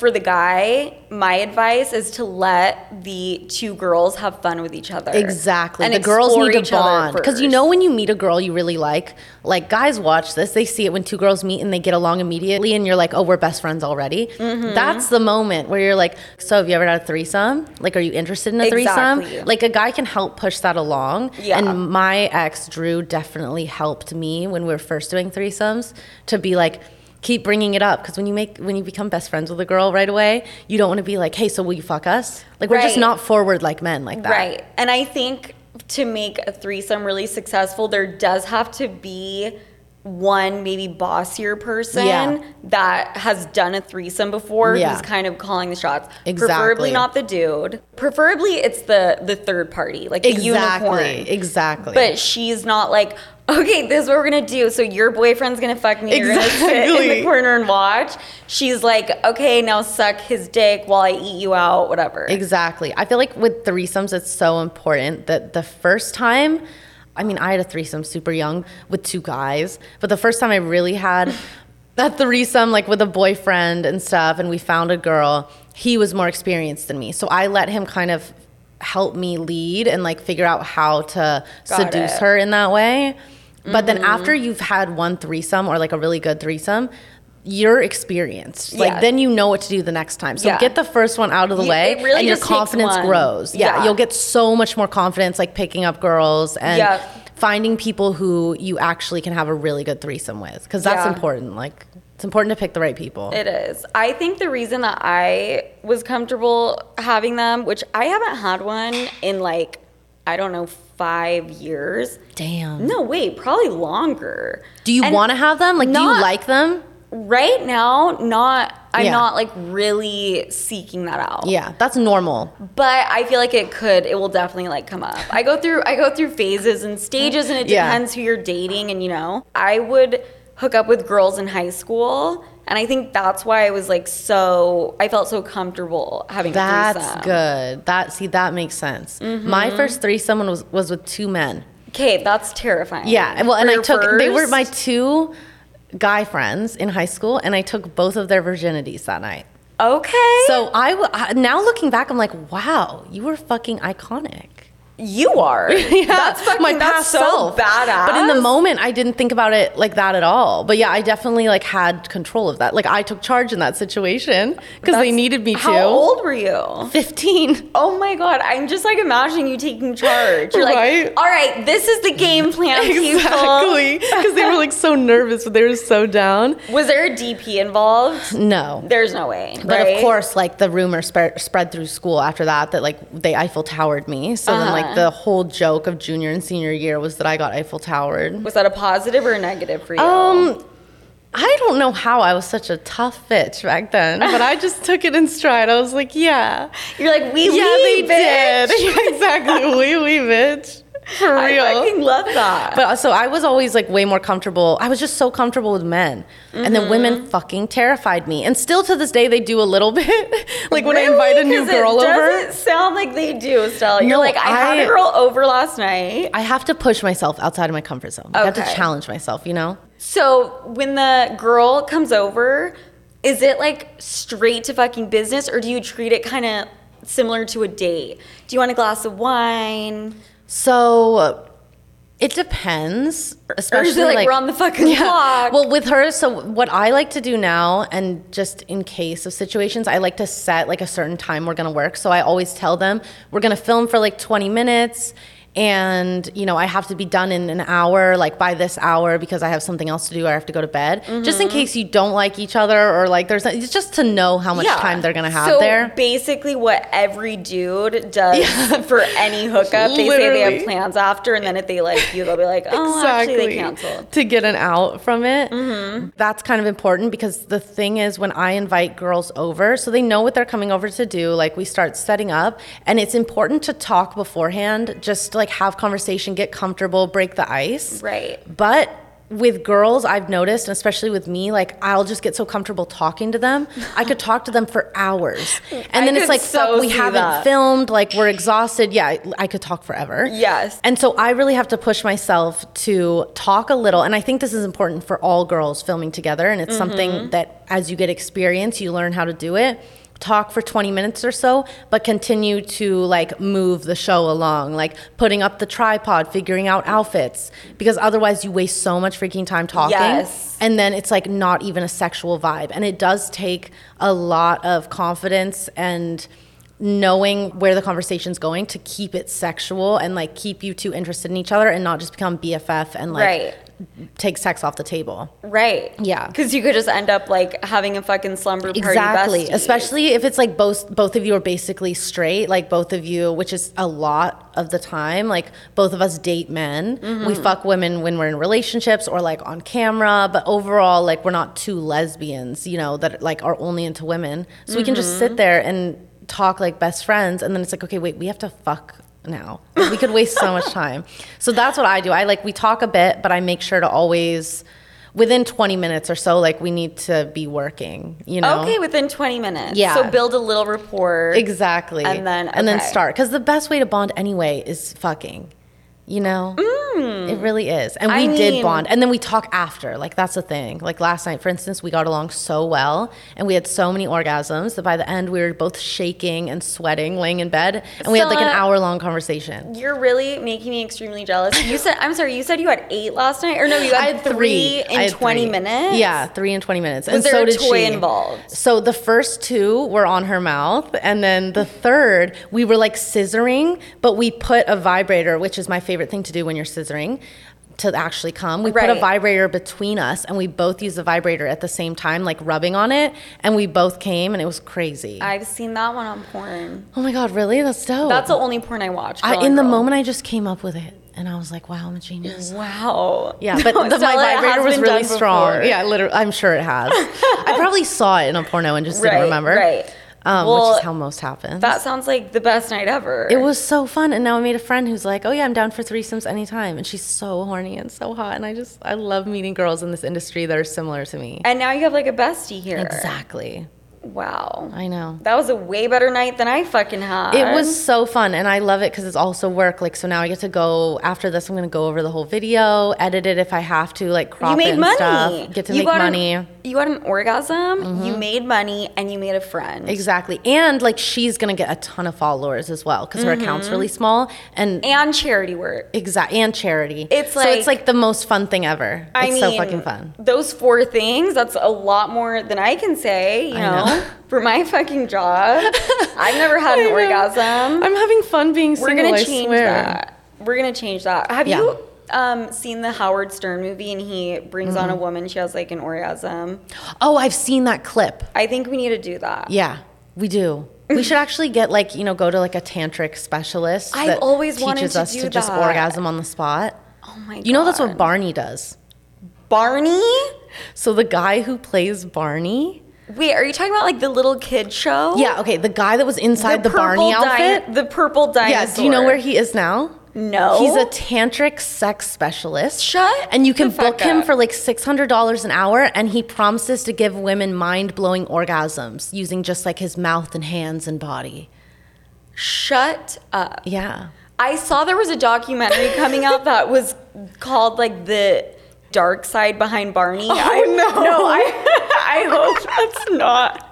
for the guy, my advice is to let the two girls have fun with each other. Exactly. And the girls need to bond. Because you know, when you meet a girl you really like, like guys watch this, they see it when two girls meet and they get along immediately, and you're like, oh, we're best friends already. Mm-hmm. That's the moment where you're like, so have you ever had a threesome? Like, are you interested in a threesome? Like, a guy can help push that along. Yeah. And my ex, Drew, definitely helped me when we were first doing threesomes to be like, keep bringing it up because when you make when you become best friends with a girl right away you don't want to be like hey so will you fuck us like we're just not forward like men like that Right. And I think to make a threesome really successful, there does have to be one maybe bossier person Yeah. that has done a threesome before Yeah. who's kind of calling the shots. Exactly. Preferably not the dude. Preferably it's the the third party, like the unicorn. Exactly. Exactly. But she's not like, okay, this is what we're gonna do. So your boyfriend's gonna fuck me. Exactly. You're gonna sit in the corner and watch. She's like, okay, now suck his dick while I eat you out, whatever. exactly. I feel like with threesomes, it's so important that the first time, I mean, I had a threesome super young with two guys, but the first time I really had that threesome, like with a boyfriend and stuff, and we found a girl, he was more experienced than me. So I let him kind of help me lead and like figure out how to Got seduce it. Her in that way. But then mm-hmm. after you've had one threesome or like a really good threesome, you're experienced. Like then you know what to do the next time. So Yeah. get the first one out of the You- way really and your confidence grows. Yeah, Yeah. you'll get so much more confidence like picking up girls and Yeah. finding people who you actually can have a really good threesome with cuz that's Yeah. important. Like it's important to pick the right people. It is. I think the reason that I was comfortable having them, which I haven't had one in like, I don't know, five years. Damn. No, wait, probably longer. Do you want to have them? Like do you like them? Right now, not. I'm Yeah. not like really seeking that out. Yeah, that's normal. But I feel like it could. It will definitely like come up. I go through. I go through phases and stages, and it Yeah. depends who you're dating. And you know, I would hook up with girls in high school, and I think that's why I was like so. I felt so comfortable having That's good. That see that makes sense. Mm-hmm. My first threesome was was with two men. Okay, that's terrifying. Yeah, well, and I took they were my two guy friends in high school, and I took both of their virginities that night. Okay. So I w- I- now looking back, I'm like, wow, you were fucking iconic. You are. Yeah, that's fucking. that's so self. badass. But in the moment, I didn't think about it like that at all. But yeah, I definitely like had control of that. Like I took charge in that situation because they needed me to. How old were you? Fifteen. Oh my god, I'm just like imagining you taking charge. You're Right? like, all right, this is the game plan. Exactly, because they were like so nervous, but they were so down. Was there a DP involved? No, There's no way. But right? of course, like the rumor spread, spread through school after that that like they Eiffel Towered me. So then like The whole joke of junior and senior year was that I got Eiffel Towered. Was that a positive or a negative for you? Um, I don't know how I was such a tough bitch back then, but I just took it in stride. I was like, yeah, You're like, we yeah, we, they bitch. did. Exactly, we, we, bitch, for real. I fucking love that. But uh, so I was always like way more comfortable. I was just so comfortable with men. And then Mm-hmm. women fucking terrified me. And still to this day they do a little bit. like when I invite a new girl it over. doesn't sound like they do, Stella. You're No, like, I, had a girl over last night. I have to push myself outside of my comfort zone. I have to challenge myself, you know? So when the girl comes over, is it like straight to fucking business or do you treat it kind of similar to a date? Do you want a glass of wine? So it depends. Especially it like, we're on the fucking clock? Well, with her, so what I like to do now, and just in case of situations, I like to set like a certain time we're gonna work. So I always tell them we're gonna film for like 20 minutes. And you know, I have to be done in an hour, like by this hour, because I have something else to do. I have to go to bed, just in Mm-hmm. case you don't like each other, or like there's it's just to know how much time they're gonna have so there. basically, what every dude does for any hookup, they say they have plans after, and then if they like you, they'll be like, oh, actually, they canceled. to get an out from it. Mm-hmm. That's kind of important because the thing is when I invite girls over, so they know what they're coming over to do. Like we start setting up, and it's important to talk beforehand, just to, like have conversation, get comfortable, break the ice. Right. But with girls, I've noticed, and especially with me, like I'll just get so comfortable talking to them. I could talk to them for hours, and then it's like, so fuck, we haven't that. filmed. Like we're exhausted. Yeah, I could talk forever. Yes. And so I really have to push myself to talk a little, and I think this is important for all girls filming together, and it's Mm-hmm. something that as you get experience, you learn how to do it. Talk for 20 minutes or so, but continue to like move the show along, like putting up the tripod, figuring out outfits, because otherwise you waste so much freaking time talking. Yes. And then it's like not even a sexual vibe. And it does take a lot of confidence and knowing where the conversation's going to keep it sexual and like keep you two interested in each other and not just become BFF and like Right. Take sex off the table. Right. Yeah. Because you could just end up like having a fucking slumber party. Exactly. besties. Especially if it's like both both of you are basically straight, like both of you, which is a lot of the time. Like both of us date men. Mm-hmm. We fuck women when we're in relationships or like on camera, but overall like we're not two lesbians, you know, that like are only into women. So we can just Mm-hmm. sit there and talk like best friends and then it's like, okay, wait, we have to fuck now. We could waste so much time. So that's what I do. I like we talk a bit, but I make sure to always within 20 minutes or so like we need to be working, you know. Okay, within 20 minutes. Yeah. So build a little rapport. Exactly. And then- and then start because the best way to bond anyway is fucking. You know, it really is, and we Mm. I did bond, and then we talk after. Like that's the thing. Like last night, for instance, we got along so well, and we had so many orgasms that by the end we were both shaking and sweating, laying in bed, and we had like an hour long conversation. You're really making me extremely jealous. You said, I'm sorry, you said you had eight last night? Or no, you had, I had three, three in had 20 three. minutes? Yeah, three in twenty minutes. Was and there so a did toy she. involved? So the first two were on her mouth, and then the third we were like scissoring, but we put a vibrator, which is my favorite thing to do when you're scissoring. To actually come, we put a vibrator between us, and we both used the vibrator at the same time, like rubbing on it, and we both came, and it was crazy. I've seen that one on porn. oh my god, really? That's dope. That's the only porn I watch. I, in the girl. moment, I just came up with it, and I was like, "Wow, I'm a genius." Wow. Yeah, but No, the, my vibrator was really strong. before. Yeah, literally, I'm sure it has. I probably saw it in a porno and just Right, didn't remember. right. Um, Well, which is how most happens. That sounds like the best night ever. it was so fun, and now I made a friend who's like, "Oh yeah, I'm down for threesomes anytime," and she's so horny and so hot, and I just I love meeting girls in this industry that are similar to me. And now you have like a bestie here. Exactly, Wow. I know. That was a way better night than I fucking had. It was so fun, and I love it because it's also work. Like, so now I get to go after this. I'm gonna go over the whole video, edit it if I have to, like crop You made it and money. stuff. Get to you make money. An, you got an orgasm. You mm-hmm. made money, and you made a friend. Exactly. And like she's going to get a ton of followers as well because her account's mm-hmm. really small and And charity work. Exactly. and charity. It's so it's like- like the most fun thing ever. I it's mean, so fucking fun. Those four things, that's a lot more than I can say, you I know, for my fucking job. I've never had an orgasm. I'm having fun being single. We're going I to change swear. that. We're going to change that. Have Yeah. you um, seen the Howard Stern movie and he brings on a Mm-hmm. woman, she has like an orgasm? Oh, I've seen that clip. I think we need to do that. Yeah, we do. We should actually get like you know go to like a tantric specialist. I've that always wanted teaches to us do to just orgasm on the spot. Oh my god. You know that's what Barney does. Barney? So the guy who plays Barney. Wait, are you talking about like the little kid show? Yeah, okay, the guy that was inside the, Barney purple di- outfit. the purple dinosaur. Yeah, do you know where he is now? No. He's a tantric sex specialist. Shut And you can the book him up. for like $600 an hour, and he promises to give women mind blowing orgasms using just like his mouth and hands and body. Shut up. Yeah. I saw there was a documentary coming out that was called like the dark side behind Barney. Oh I, no. No, I I hope that's not.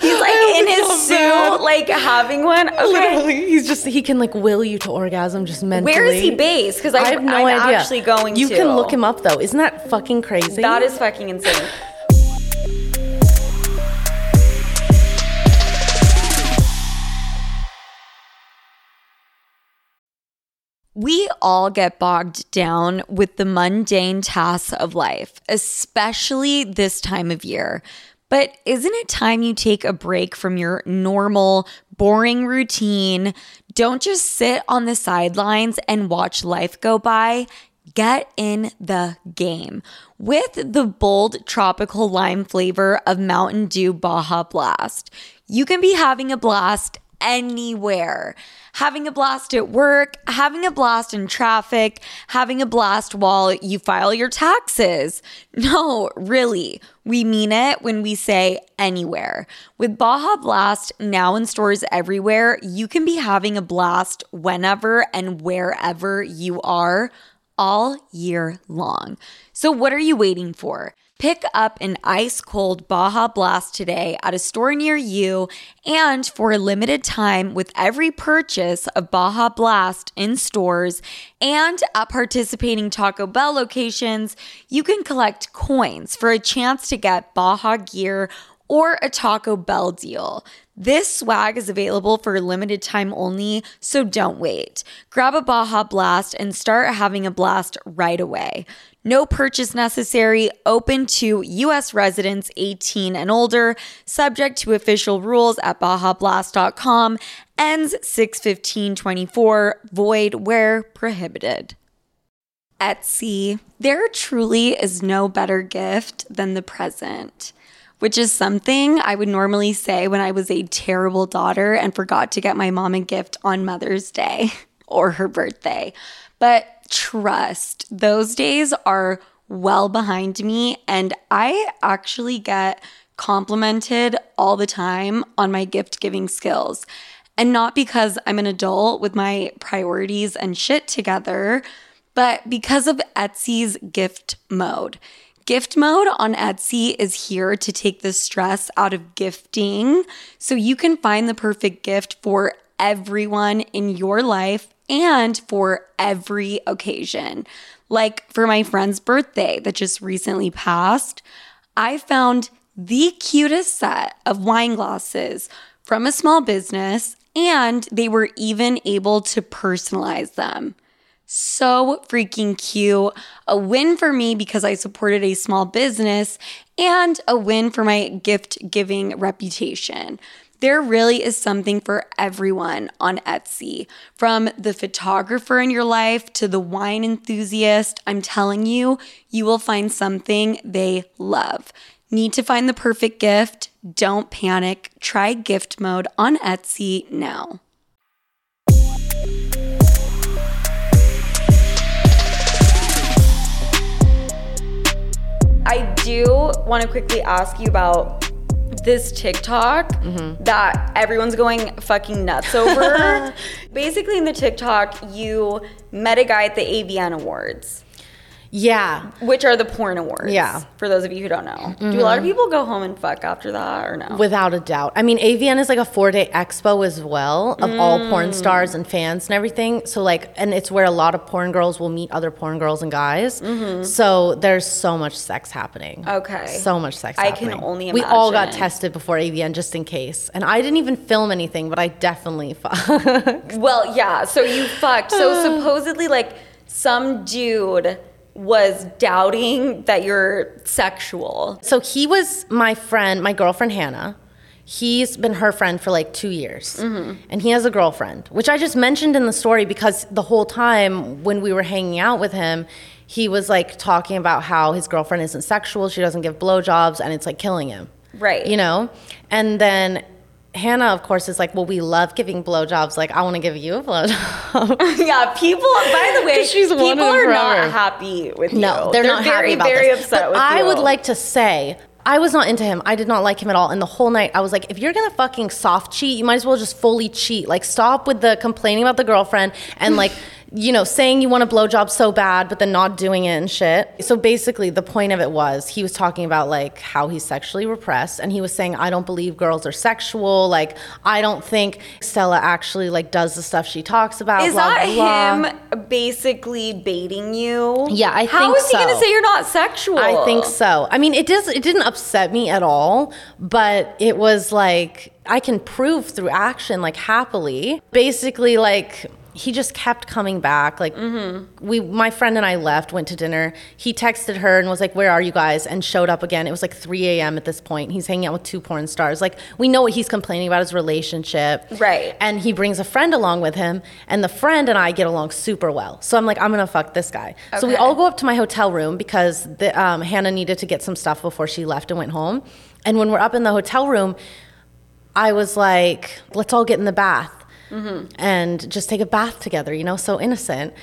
He's like in his suit, bad. like having one. Okay. Literally, he's just, he can like will you to orgasm just mentally. Where is he based? Because I have no I'm idea. actually going you to. can look him up though. Isn't that fucking crazy? That is fucking insane. We all get bogged down with the mundane tasks of life, especially this time of year. But isn't it time you take a break from your normal, boring routine? Don't just sit on the sidelines and watch life go by. Get in the game with the bold tropical lime flavor of Mountain Dew Baja Blast. You can be having a blast anywhere. Having a blast at work, having a blast in traffic, having a blast while you file your taxes. No, really, we mean it when we say anywhere. With Baja Blast now in stores everywhere, you can be having a blast whenever and wherever you are all year long. So, what are you waiting for? Pick up an ice cold Baja Blast today at a store near you, and for a limited time, with every purchase of Baja Blast in stores and at participating Taco Bell locations, you can collect coins for a chance to get Baja gear or a Taco Bell deal. This swag is available for a limited time only, so don't wait. Grab a Baja Blast and start having a blast right away. No purchase necessary, open to US residents 18 and older, subject to official rules at bajablast.com, ends 61524, void where prohibited. Etsy. There truly is no better gift than the present which is something I would normally say when I was a terrible daughter and forgot to get my mom a gift on Mother's Day or her birthday. But trust, those days are well behind me, and I actually get complimented all the time on my gift giving skills. And not because I'm an adult with my priorities and shit together, but because of Etsy's gift mode. Gift mode on Etsy is here to take the stress out of gifting so you can find the perfect gift for everyone in your life and for every occasion. Like for my friend's birthday that just recently passed, I found the cutest set of wine glasses from a small business, and they were even able to personalize them. So freaking cute. A win for me because I supported a small business and a win for my gift giving reputation. There really is something for everyone on Etsy. From the photographer in your life to the wine enthusiast, I'm telling you, you will find something they love. Need to find the perfect gift? Don't panic. Try gift mode on Etsy now. I do want to quickly ask you about this TikTok mm-hmm. that everyone's going fucking nuts over. Basically, in the TikTok, you met a guy at the AVN Awards. Yeah. Which are the porn awards. Yeah. For those of you who don't know. Mm-hmm. Do a lot of people go home and fuck after that or no? Without a doubt. I mean, AVN is like a four day expo as well of mm. all porn mm. stars and fans and everything. So, like, and it's where a lot of porn girls will meet other porn girls and guys. Mm-hmm. So, there's so much sex happening. Okay. So much sex I happening. can only imagine. We all got tested before AVN just in case. And I didn't even film anything, but I definitely fucked. Well, yeah. So, you fucked. So, supposedly, like, some dude was doubting that you're sexual. So he was my friend, my girlfriend Hannah. He's been her friend for like two years. Mm-hmm. And he has a girlfriend, which I just mentioned in the story because the whole time when we were hanging out with him, he was like talking about how his girlfriend isn't sexual, she doesn't give blowjobs, and it's like killing him. Right. You know? And then Hannah, of course, is like, well, we love giving blowjobs. Like, I want to give you a blowjob. yeah, people. By the way, she's people are not happy with you. No, they're, they're not very, happy about very this. upset but with I you. I would like to say. I was not into him. I did not like him at all. And the whole night, I was like, if you're gonna fucking soft cheat, you might as well just fully cheat. Like, stop with the complaining about the girlfriend and like you know, saying you want a blowjob so bad, but then not doing it and shit. So basically, the point of it was he was talking about like how he's sexually repressed, and he was saying, I don't believe girls are sexual. Like, I don't think Stella actually like does the stuff she talks about. Is blah, that blah. him basically baiting you? Yeah, I how think is he so. gonna say you're not sexual? I think so. I mean, it does. It didn't upset me at all, but it was like. I can prove through action, like happily. Basically, like he just kept coming back. Like mm-hmm. we, my friend and I left, went to dinner. He texted her and was like, "Where are you guys?" and showed up again. It was like 3 a.m. at this point. He's hanging out with two porn stars. Like we know what he's complaining about his relationship, right? And he brings a friend along with him, and the friend and I get along super well. So I'm like, I'm gonna fuck this guy. Okay. So we all go up to my hotel room because the, um, Hannah needed to get some stuff before she left and went home. And when we're up in the hotel room I was like, let's all get in the bath Mm-hmm. and just take a bath together, you know, so innocent.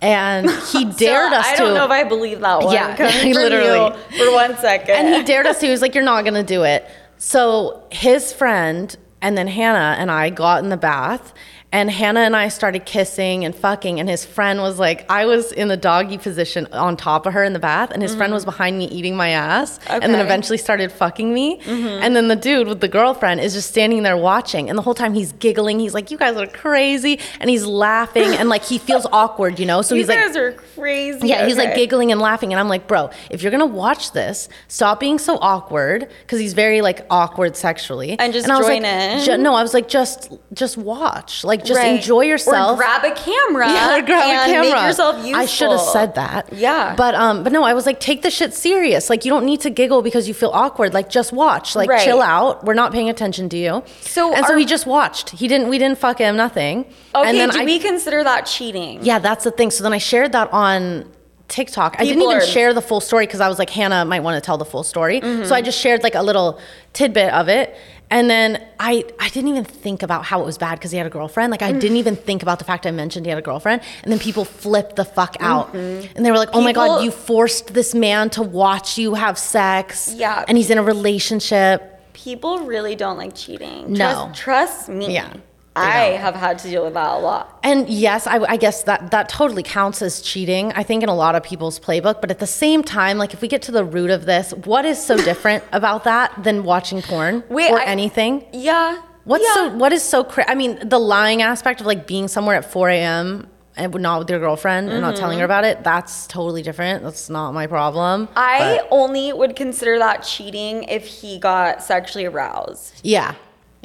And he dared us I don't know if I believe that one. Yeah, literally. for one second. and he dared us to. He was like, "You're not gonna do it." So his friend and then Hannah and I got in the bath, and Hannah and I started kissing and fucking. And his friend was like, I was in the doggy position on top of her in the bath, and his friend was behind me eating my ass, and then eventually started fucking me. And then the dude with the girlfriend is just standing there watching, and the whole time he's giggling. He's like, "You guys are crazy," and he's laughing, and like he feels awkward, you know. So you he's like, You guys are crazy. yeah, he's like giggling and laughing, and I'm like, bro, if you're gonna watch this, stop being so awkward, because he's very like awkward sexually, And just I was join like, in. ju- no, I was like, just just watch, like just Right. enjoy yourself. Or grab a camera. yeah, grab and a camera. Make yourself useful. I should have said that. Yeah. but um, but no, I was like, take the shit serious. Like, you don't need to giggle because you feel awkward. Like, just watch. Like, Right. chill out. We're not paying attention to you. So and so he just watched. He didn't. We didn't fuck him. Nothing. Okay, and then do I, we consider that cheating? yeah, that's the thing. So then I shared that on TikTok. I didn't even are- share the full story because I was like, Hannah might want to tell the full story. Mm-hmm. So I just shared like a little tidbit of it. And then I, I didn't even think about how it was bad because he had a girlfriend. Like I Mm. didn't even think about the fact I mentioned he had a girlfriend. And then people flipped the fuck out. And they were like, oh my God, Mm-hmm. You forced this man to watch you have sex. Yeah. And he's in a relationship. People really don't like cheating. No. Trust, trust me. Yeah, I don't. have had to deal with that a lot. And yes, I, I guess that that totally counts as cheating. I think in a lot of people's playbook, but at the same time, like if we get to the root of this, what is so different about that than watching porn Wait, or I- anything? Yeah. What's yeah. so what is so cra- I mean, the lying aspect of like being somewhere at 4 a.m. and not with your girlfriend and not telling her Mm-hmm. about it. That's totally different. That's not my problem. I But, only would consider that cheating if he got sexually aroused. yeah.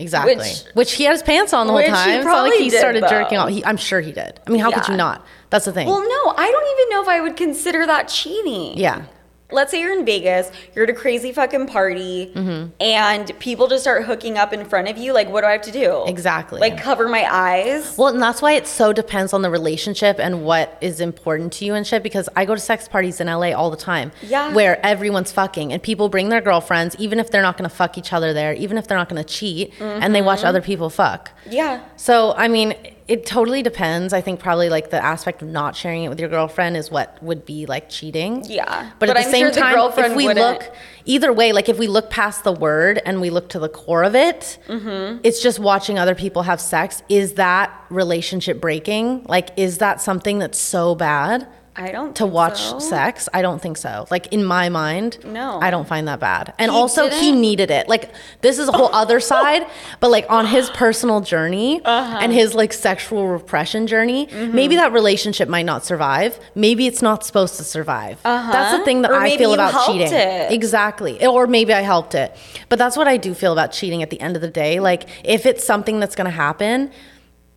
Exactly. Which- Which, he had his pants on the whole which he time. It's not like he did, started jerking off. He, I'm sure he did. I mean, how could you not? That's the thing. Well, no, I don't even know if I would consider that cheating. yeah. Let's say you're in Vegas, you're at a crazy fucking party, Mm-hmm. and people just start hooking up in front of you. Like, what do I have to do? Exactly. Like, cover my eyes? Well, and that's why it so depends on the relationship and what is important to you and shit. Because I go to sex parties in LA all the time, Yeah. where everyone's fucking and people bring their girlfriends, even if they're not going to fuck each other there, even if they're not going to cheat, and they watch other people fuck. Yeah. So, I mean, it totally depends. I think probably like the aspect of not sharing it with your girlfriend is what would be like cheating. Yeah. But, But at the I'm same sure time, if we wouldn't- look either way, like if we look past the word and we look to the core of it, Mm-hmm. it's just watching other people have sex. Is that relationship breaking? Like, is that something that's so bad? I don't to watch so. sex i don't think so like in my mind No. i don't find that bad and He also he didn't? needed it like this is a whole other side but like on his personal journey Uh-huh. and his like sexual repression journey Mm-hmm. maybe that relationship might not survive maybe it's not supposed to survive that's the thing that Uh-huh. Or i feel about cheating it. exactly or maybe i helped it but that's what i do feel about cheating at the end of the day like if it's something that's going to happen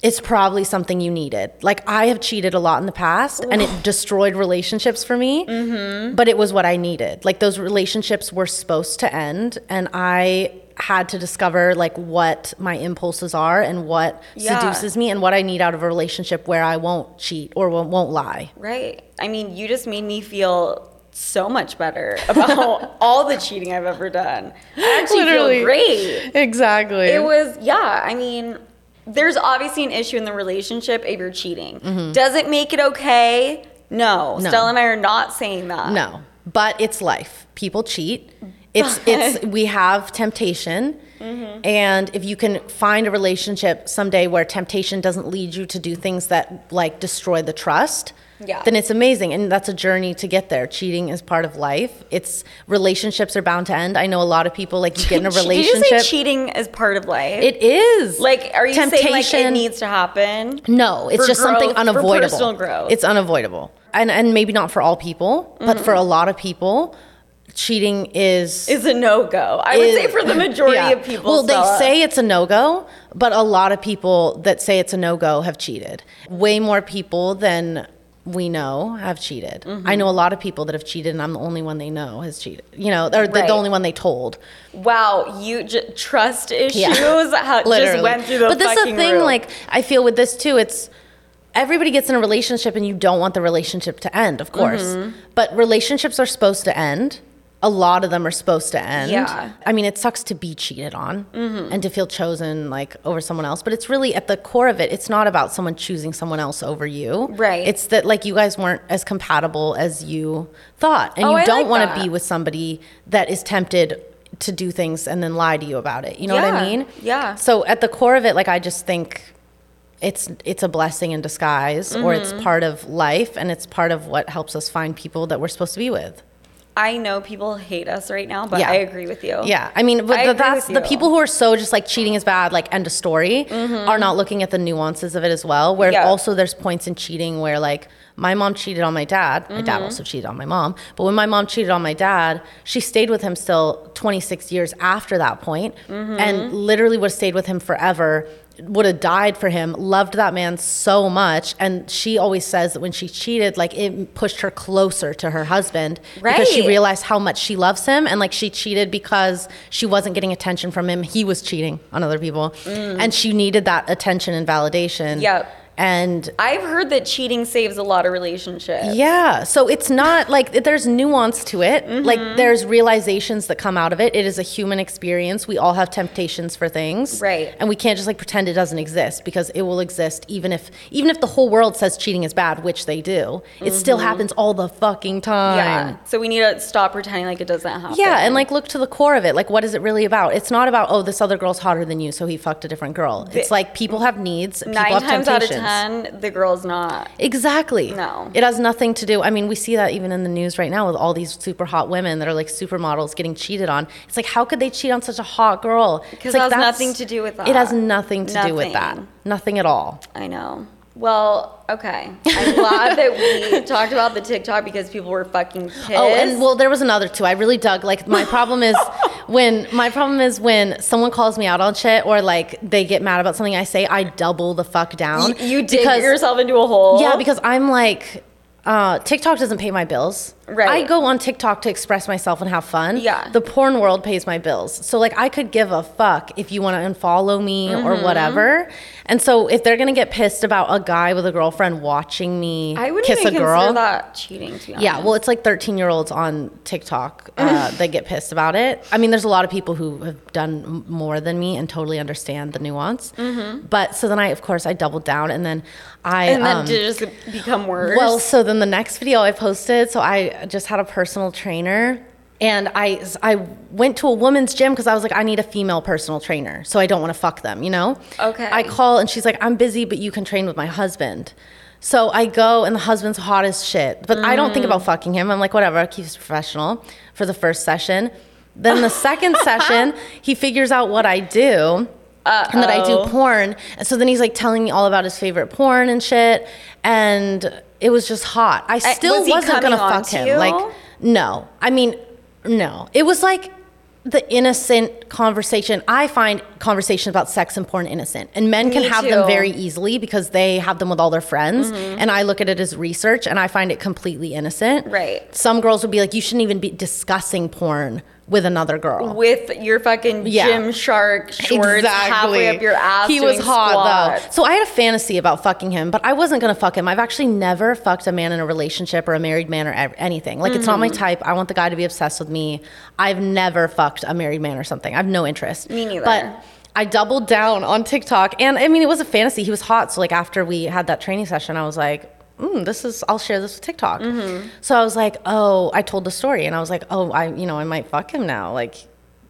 it's probably something you needed. Like I have cheated a lot in the past and it destroyed relationships for me, Mm-hmm. but it was what I needed. Like those relationships were supposed to end and I had to discover like what my impulses are and what Yeah. seduces me and what I need out of a relationship where I won't cheat or won't, won't lie. Right. I mean, you just made me feel so much better about all the cheating I've ever done. I actually Literally. feel great. Exactly. It was, yeah, I mean, there's obviously an issue in the relationship if you're cheating. Does it make it okay? No. Mm-hmm. No. Stella and I are not saying that. No, but it's life. People cheat. It's it's we have temptation. Mm-hmm. And if you can find a relationship someday where temptation doesn't lead you to do things that like destroy the trust, Yeah. then it's amazing. And that's a journey to get there. Cheating is part of life. It's relationships are bound to end. I know a lot of people like you get in a Did you relationship. say cheating is part of life? it is. like, are you saying like it needs to happen? No, it's For just something growth, for unavoidable. personal growth. It's unavoidable. And and maybe not for all people, but Mm-hmm. for a lot of people, cheating is Is a no go. I would say for the majority Yeah. of people. Well, they say it's a no go, but a lot of people that say it's a no go have cheated. Way more people than we know have cheated. Mm-hmm. I know a lot of people that have cheated, and I'm the only one they know has cheated. You know, or the, Right. the only one they told. Wow, you j- trust issues how, just went through the but this is the thing. roof. Like I feel with this too, it's everybody gets in a relationship and you don't want the relationship to end, of course. Mm-hmm. But relationships are supposed to end. A lot of them are supposed to end. Yeah. I mean, it sucks to be cheated on and to feel chosen like over someone else, but it's really at the core of it, it's not about someone choosing someone else over you. Right. It's that like you guys weren't as compatible as you thought. And Oh, you I don't like want to be with somebody that is tempted to do things and then lie to you about it. You know what I mean? Yeah. So at the core of it, like I just think it's it's a blessing in disguise or it's Mm-hmm. part of life and it's part of what helps us find people that we're supposed to be with. I know people hate us right now, but Yeah. I agree with you. Yeah, I mean, but I the, that's the people who are so just like cheating is bad, like end of story, are not looking at the nuances of it as well. Where Mm-hmm. Yeah. also there's points in cheating where like my mom cheated on my dad, my Mm-hmm. dad also cheated on my mom, but when my mom cheated on my dad, she stayed with him still 26 years after that point, Mm-hmm. and literally would have stayed with him forever. Would have died for him, loved that man so much. And she always says that when she cheated, like it pushed her closer to her husband because she realized how much she loves him and like she cheated because she wasn't getting attention from him he was cheating on other people and she needed that attention and validation Mm. Yep. And I've heard that cheating saves a lot of relationships. yeah so it's not like there's nuance to it Mm-hmm. like there's realizations that come out of it it is a human experience we all have temptations for things Right. and we can't just like pretend it doesn't exist because it will exist even if even if the whole world says cheating is bad which they do it still happens all the fucking time Mm-hmm. Yeah. So we need to stop pretending like it doesn't happen. Yeah, and like look to the core of it. Like, what is it really about? It's not about oh, this other girl's hotter than you, so he fucked a different girl. It's like people have needs. People nine have times out of temptations. Ten, the girl's not. Exactly. No. It has nothing to do. I mean, we see that even in the news right now with all these super hot women that are like supermodels getting cheated on. It's like, how could they cheat on such a hot girl? It's 'Cause like, it has nothing to do with that. It has nothing to do with that. Nothing. Nothing at all. I know. Well, okay. I'm glad that we talked about the TikTok because people were fucking pissed. Oh, and well, there was another too. I really dug. Like, my problem is when my problem is when someone calls me out on shit or like they get mad about something I say, I double the fuck down. you, you dig yourself into a hole. Yeah, because I'm like, uh, TikTok doesn't pay my bills. Right. I go on TikTok to express myself and have fun. Yeah. The porn world pays my bills. So like I could give a fuck if you want to unfollow me or Mm-hmm. whatever. And so if they're gonna get pissed about a guy with a girlfriend watching me I wouldn't kiss even a girl. consider that cheating. To be. Yeah, well, it's like 13 year olds on TikTok uh, that get pissed about it. I mean, there's a lot of people who have done more than me and totally understand the nuance. But so then I, of course, I doubled down and then I. Mm-hmm. and then um, to just become worse. well, so then the next video I posted, so I just had a personal trainer. And I, I went to a woman's gym because I was like, I need a female personal trainer. So I don't want to fuck them, you know? Okay. I call and she's like, I'm busy, but you can train with my husband. So I go and the husband's hot as shit. But I don't think about mm. fucking him. I'm like, whatever, I'll keep it professional for the first session. Then the second session, he figures out what I do. And that I do porn. And so then he's like telling me all about his favorite porn and shit. And it was just hot. I still was wasn't gonna fuck him. you? Like, no. I mean, no. It was like the innocent conversation. I find conversations about sex and porn innocent. And men can Me have too. them very easily because they have them with all their friends. Mm-hmm. And I look at it as research and I find it completely innocent. Right. Some girls would be like, you shouldn't even be discussing porn with another girl. with your fucking Yeah. Gymshark shorts halfway up your ass. He was hot though. So I had a fantasy about fucking him, but I wasn't gonna fuck him. I've actually never fucked a man in a relationship or a married man or anything. Like it's not my Mm. type. I want the guy to be obsessed with me. I've never fucked a married man or something. I have no interest. Me neither. But I doubled down on TikTok, and I mean it was a fantasy. He was hot, so like after we had that training session, I was like. Mm, this is I'll share this with TikTok. Mm-hmm. So I was like, oh, I told the story and I was like, oh, I you know, I might fuck him now. Like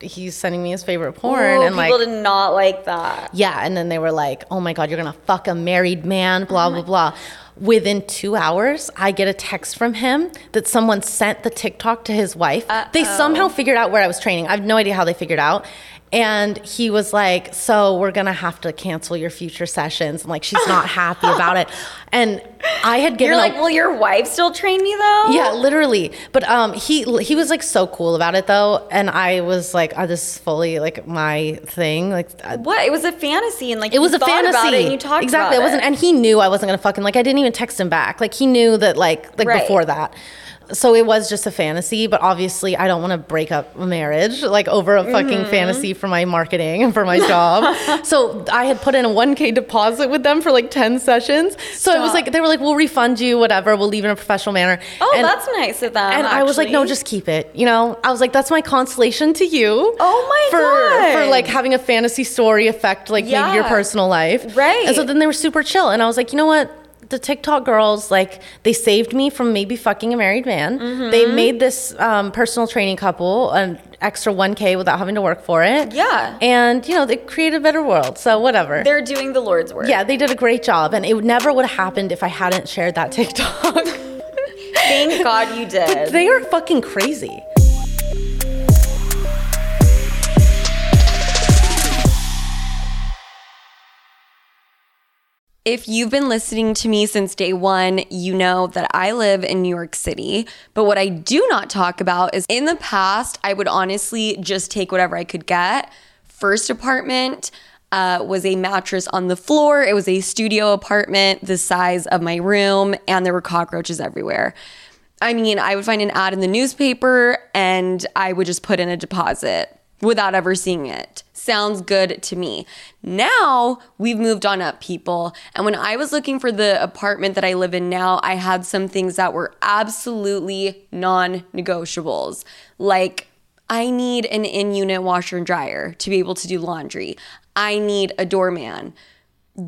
he's sending me his favorite porn Ooh, and like people did not like that. yeah, and then they were like, "Oh my god, you're gonna fuck a married man," blah blah blah. Within two hours, I get a text from him that someone sent the TikTok to his wife. They somehow figured out where I was training. I have no idea how they figured out. And he was like, "So we're gonna have to cancel your future sessions." And like, she's not happy about it. And I had given You're a- like, will your wife still train me though? yeah, literally. But um, he he was like so cool about it though, and I was like, oh, this is fully like my thing. Like, uh, What? It was a fantasy, and like it was a fantasy. about it and you talked exactly. about it wasn't, it. and he knew I wasn't gonna fucking like. I didn't even text him back. Like he knew that like like Right. before that. So it was just a fantasy, but obviously I don't want to break up a marriage like over a fucking Mm-hmm. fantasy for my marketing and for my job. so I had put in a 1k deposit with them for like 10 sessions. So it was like they were like, we'll refund you, whatever. We'll leave in a professional manner. Oh, And- that's nice of them. and I was like, no, just keep it. You know, I was like, that's my consolation to you. Oh my for, God. For like having a fantasy story affect like maybe your personal life. Right. And so then they were super chill. And I was like, you know what? The TikTok girls, like, they saved me from maybe fucking a married man. Mm-hmm. They made this um, personal training couple an extra 1K without having to work for it. Yeah. And, you know, they created a better world. So whatever. They're doing the Lord's work. yeah, they did a great job. And it never would have happened if I hadn't shared that TikTok. Thank God you did. they are fucking crazy. If you've been listening to me since day one, you know that I live in New York City. But what I do not talk about is in the past, I would honestly just take whatever I could get. First apartment uh, was a mattress on the floor, it was a studio apartment the size of my room, and there were cockroaches everywhere. I mean, I would find an ad in the newspaper and I would just put in a deposit without ever seeing it. Sounds good to me. Now we've moved on up, people. And when I was looking for the apartment that I live in now, I had some things that were absolutely non negotiables. Like, I need an in unit washer and dryer to be able to do laundry, I need a doorman.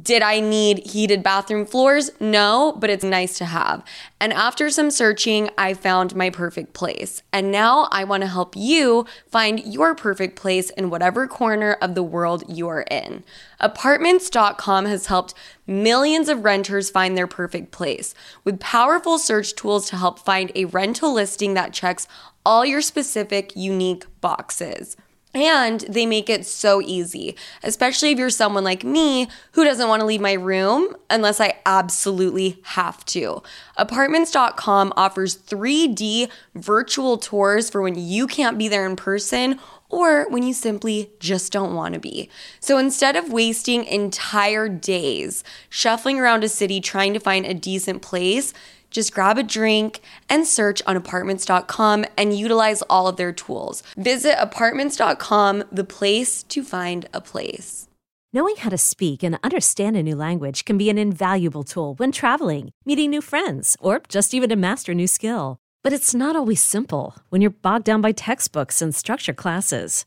Did I need heated bathroom floors? No, but it's nice to have. And after some searching, I found my perfect place. And now I want to help you find your perfect place in whatever corner of the world you are in. Apartments.com has helped millions of renters find their perfect place with powerful search tools to help find a rental listing that checks all your specific, unique boxes. And they make it so easy, especially if you're someone like me who doesn't want to leave my room unless I absolutely have to. Apartments.com offers 3D virtual tours for when you can't be there in person or when you simply just don't want to be. So instead of wasting entire days shuffling around a city trying to find a decent place, just grab a drink and search on apartments.com and utilize all of their tools. Visit apartments.com, the place to find a place. Knowing how to speak and understand a new language can be an invaluable tool when traveling, meeting new friends, or just even to master a new skill. But it's not always simple when you're bogged down by textbooks and structure classes.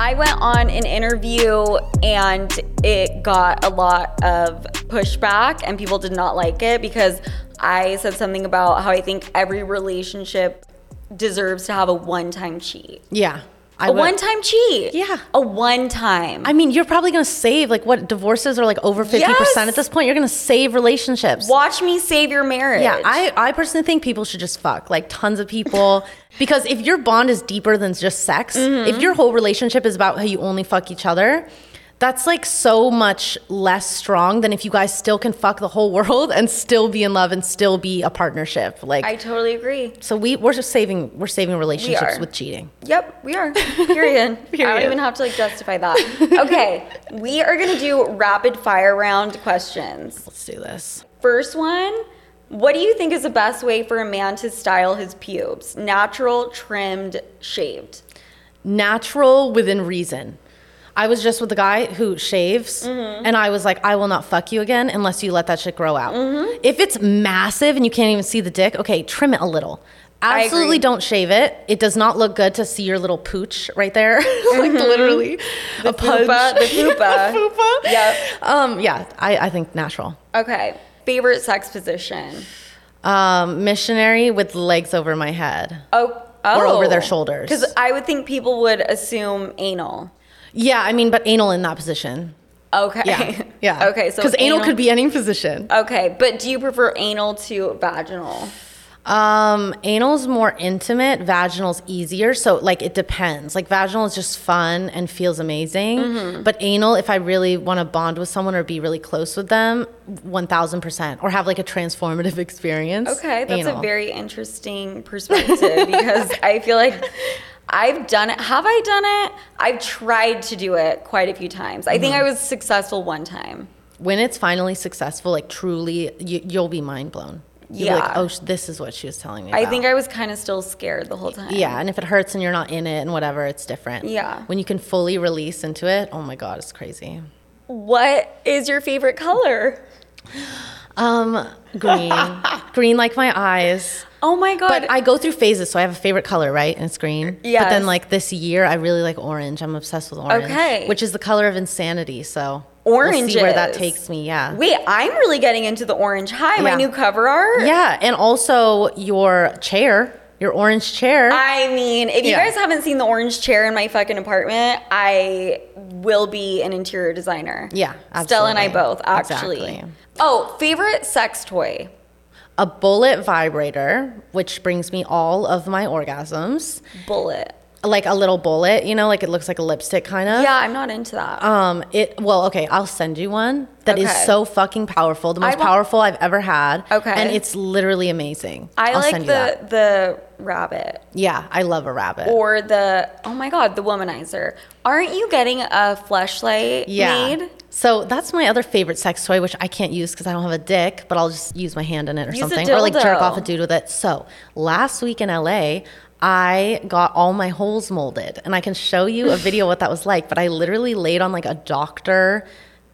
I went on an interview and it got a lot of pushback, and people did not like it because I said something about how I think every relationship deserves to have a one time cheat. Yeah. I A would- one time cheat. Yeah. A one time. I mean, you're probably going to save like what divorces are like over 50% Yes. at this point. You're going to save relationships. Watch me save your marriage. Yeah, I, I personally think people should just fuck like tons of people because if your bond is deeper than just sex, Mm-hmm. if your whole relationship is about how you only fuck each other, that's like so much less strong than if you guys still can fuck the whole world and still be in love and still be a partnership. Like, I totally agree. so we we're just saving we're saving relationships are. with cheating. Yep, we are. Period. I don't even have to like justify that. Okay, we are gonna do rapid fire round questions. Let's do this. First one. What do you think is the best way for a man to style his pubes? Natural, trimmed, shaved. natural within reason. I was just with a guy who shaves, Mm-hmm. and I was like, I will not fuck you again unless you let that shit grow out. Mm-hmm. If it's massive and you can't even see the dick, okay, trim it a little. Absolutely don't shave it. It does not look good to see your little pooch right there. like literally. a pudge. fupa, the fupa. Yep. Um, yeah, I, I think natural. Okay. Favorite sex position? Um, missionary with legs over my head. Oh, or over their shoulders. Because I would think people would assume anal. Yeah, I mean, but anal in that position. Okay. Yeah, yeah. okay. So because anal, could be any position. Okay, but do you prefer anal to vaginal? Um, anal's more intimate, vaginal's easier. So like it depends. Like vaginal is just fun and feels amazing. Mm-hmm. But anal, if I really want to bond with someone or be really close with them, one thousand percent, or have like a transformative experience. Okay, that's anal. a very interesting perspective because I feel like I've done it. Have I done it? I've tried to do it quite a few times. I Mm-hmm. think I was successful one time. when it's finally successful, like truly, you, you'll be mind blown. You'll be like, Yeah. oh, this is what she was telling me. I think I was kind of still scared the whole time. Yeah, and if it hurts and you're not in it and whatever, it's different. Yeah. When you can fully release into it, oh my god, it's crazy. What is your favorite color? Um, green, green like my eyes. Oh my god. But I go through phases, so I have a favorite color, right? And it's green. Yeah. But then like this year, I really like orange. I'm obsessed with orange. Okay. Which is the color of insanity. So we'll see where that takes me. Yeah. Wait, I'm really getting into the orange. Hi, my new cover art. Yeah, and also your chair, your orange chair. I mean, if you Yeah. guys haven't seen the orange chair in my fucking apartment, I will be an interior designer. Yeah, Stella and I both, actually. Exactly. Oh, favorite sex toy? a bullet vibrator, which brings me all of my orgasms. Bullet. Like a little bullet, you know, like it looks like a lipstick kind of. Yeah, I'm not into that. Um, it well, okay, I'll send you one that is Okay. so fucking powerful, the most powerful I've ever had. Okay. and it's literally amazing. I I'll like send you that. the the rabbit Yeah, I love a rabbit. or the oh my god, the womanizer. Aren't you getting a fleshlight yeah. made? So that's my other favorite sex toy, which I can't use because I don't have a dick, but I'll just use my hand in it or Use something, or like jerk off a dude with it. So last week in LA, I got all my holes molded, and I can show you a video what that was like. But I literally laid on like a doctor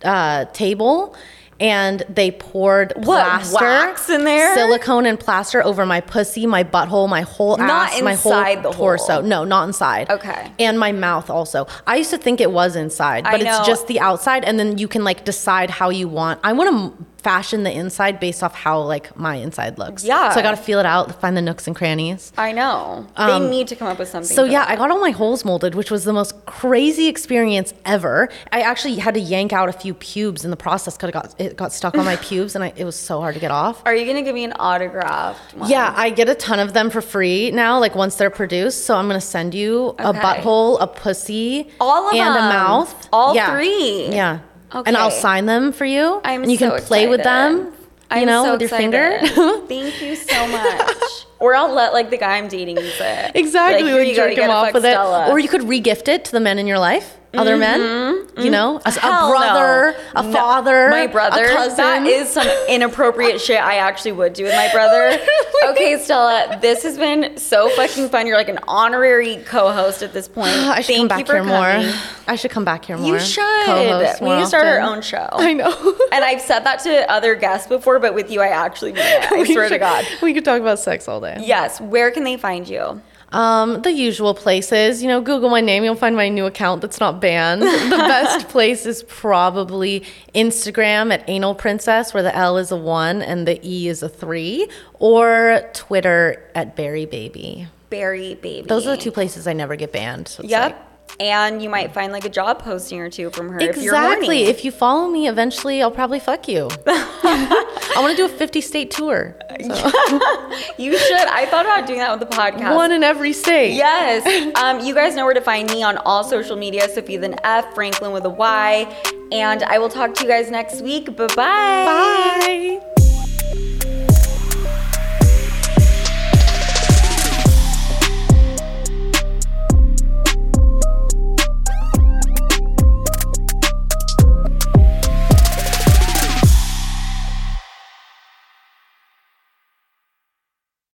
uh, table. And they poured What, plaster, wax in there? silicone and plaster over my pussy, my butthole, my whole Not ass, my whole inside the torso. hole. No, not inside. Okay. And my mouth also. I used to think it was inside, but it's just the outside, and then you can like decide how you want. I want to fashion the inside based off how like my inside looks. Yeah. So I got to feel it out, find the nooks and crannies. I know. they need to come up with something. Um, So yeah, that. I got all my holes molded, which was the most crazy experience ever. I actually had to yank out a few pubes in the process because it got it got stuck on my pubes, and I, it was so hard to get off. Are you gonna give me an autograph? Yeah, I get a ton of them for free now, like once they're produced. So I'm gonna send you a butthole, a pussy, All of and them. a mouth. All Yeah. three. Yeah. And I'll sign them for you. I'm and you can so play with them. You I'm know, so with your excited. finger. Thank you so much. Or I'll let like the guy I'm dating use it. Exactly, Like, like, jerk him off with Stella. Mm-hmm. it, or you could regift it to the men in your life, other men. You know, a, a brother, no. a No. father, my brother. a cousin. That is some inappropriate shit I actually would do with my brother. Okay, Stella, this has been so fucking fun. You're like an honorary co-host at this point. I should Thank come back here coming. more. I should come back here more. You should. Co-host We need to start our own show. I know. And I've said that to other guests before, but with you, I actually mean it. I We swear to God. we could talk about sex all day. Yes. Where can they find you? Um, the usual places, you know, Google my name, you'll find my new account that's not banned. the best place is probably Instagram at Anal Princess, where the L is a one and the E is a three, or Twitter at Berry Baby. Berry Baby. Those are the two places I never get banned. So Yep. like- and you might find like a job posting or two from her if you're exactly. horny. If you follow me, eventually I'll probably fuck you. I want to do a 50 state tour. you should. I thought about doing that with the podcast. One in every state. Yes. Um, you guys know where to find me on all social media. Sofia with an F, Franklyn with a Y. And I will talk to you guys next week. Bye-bye. Bye.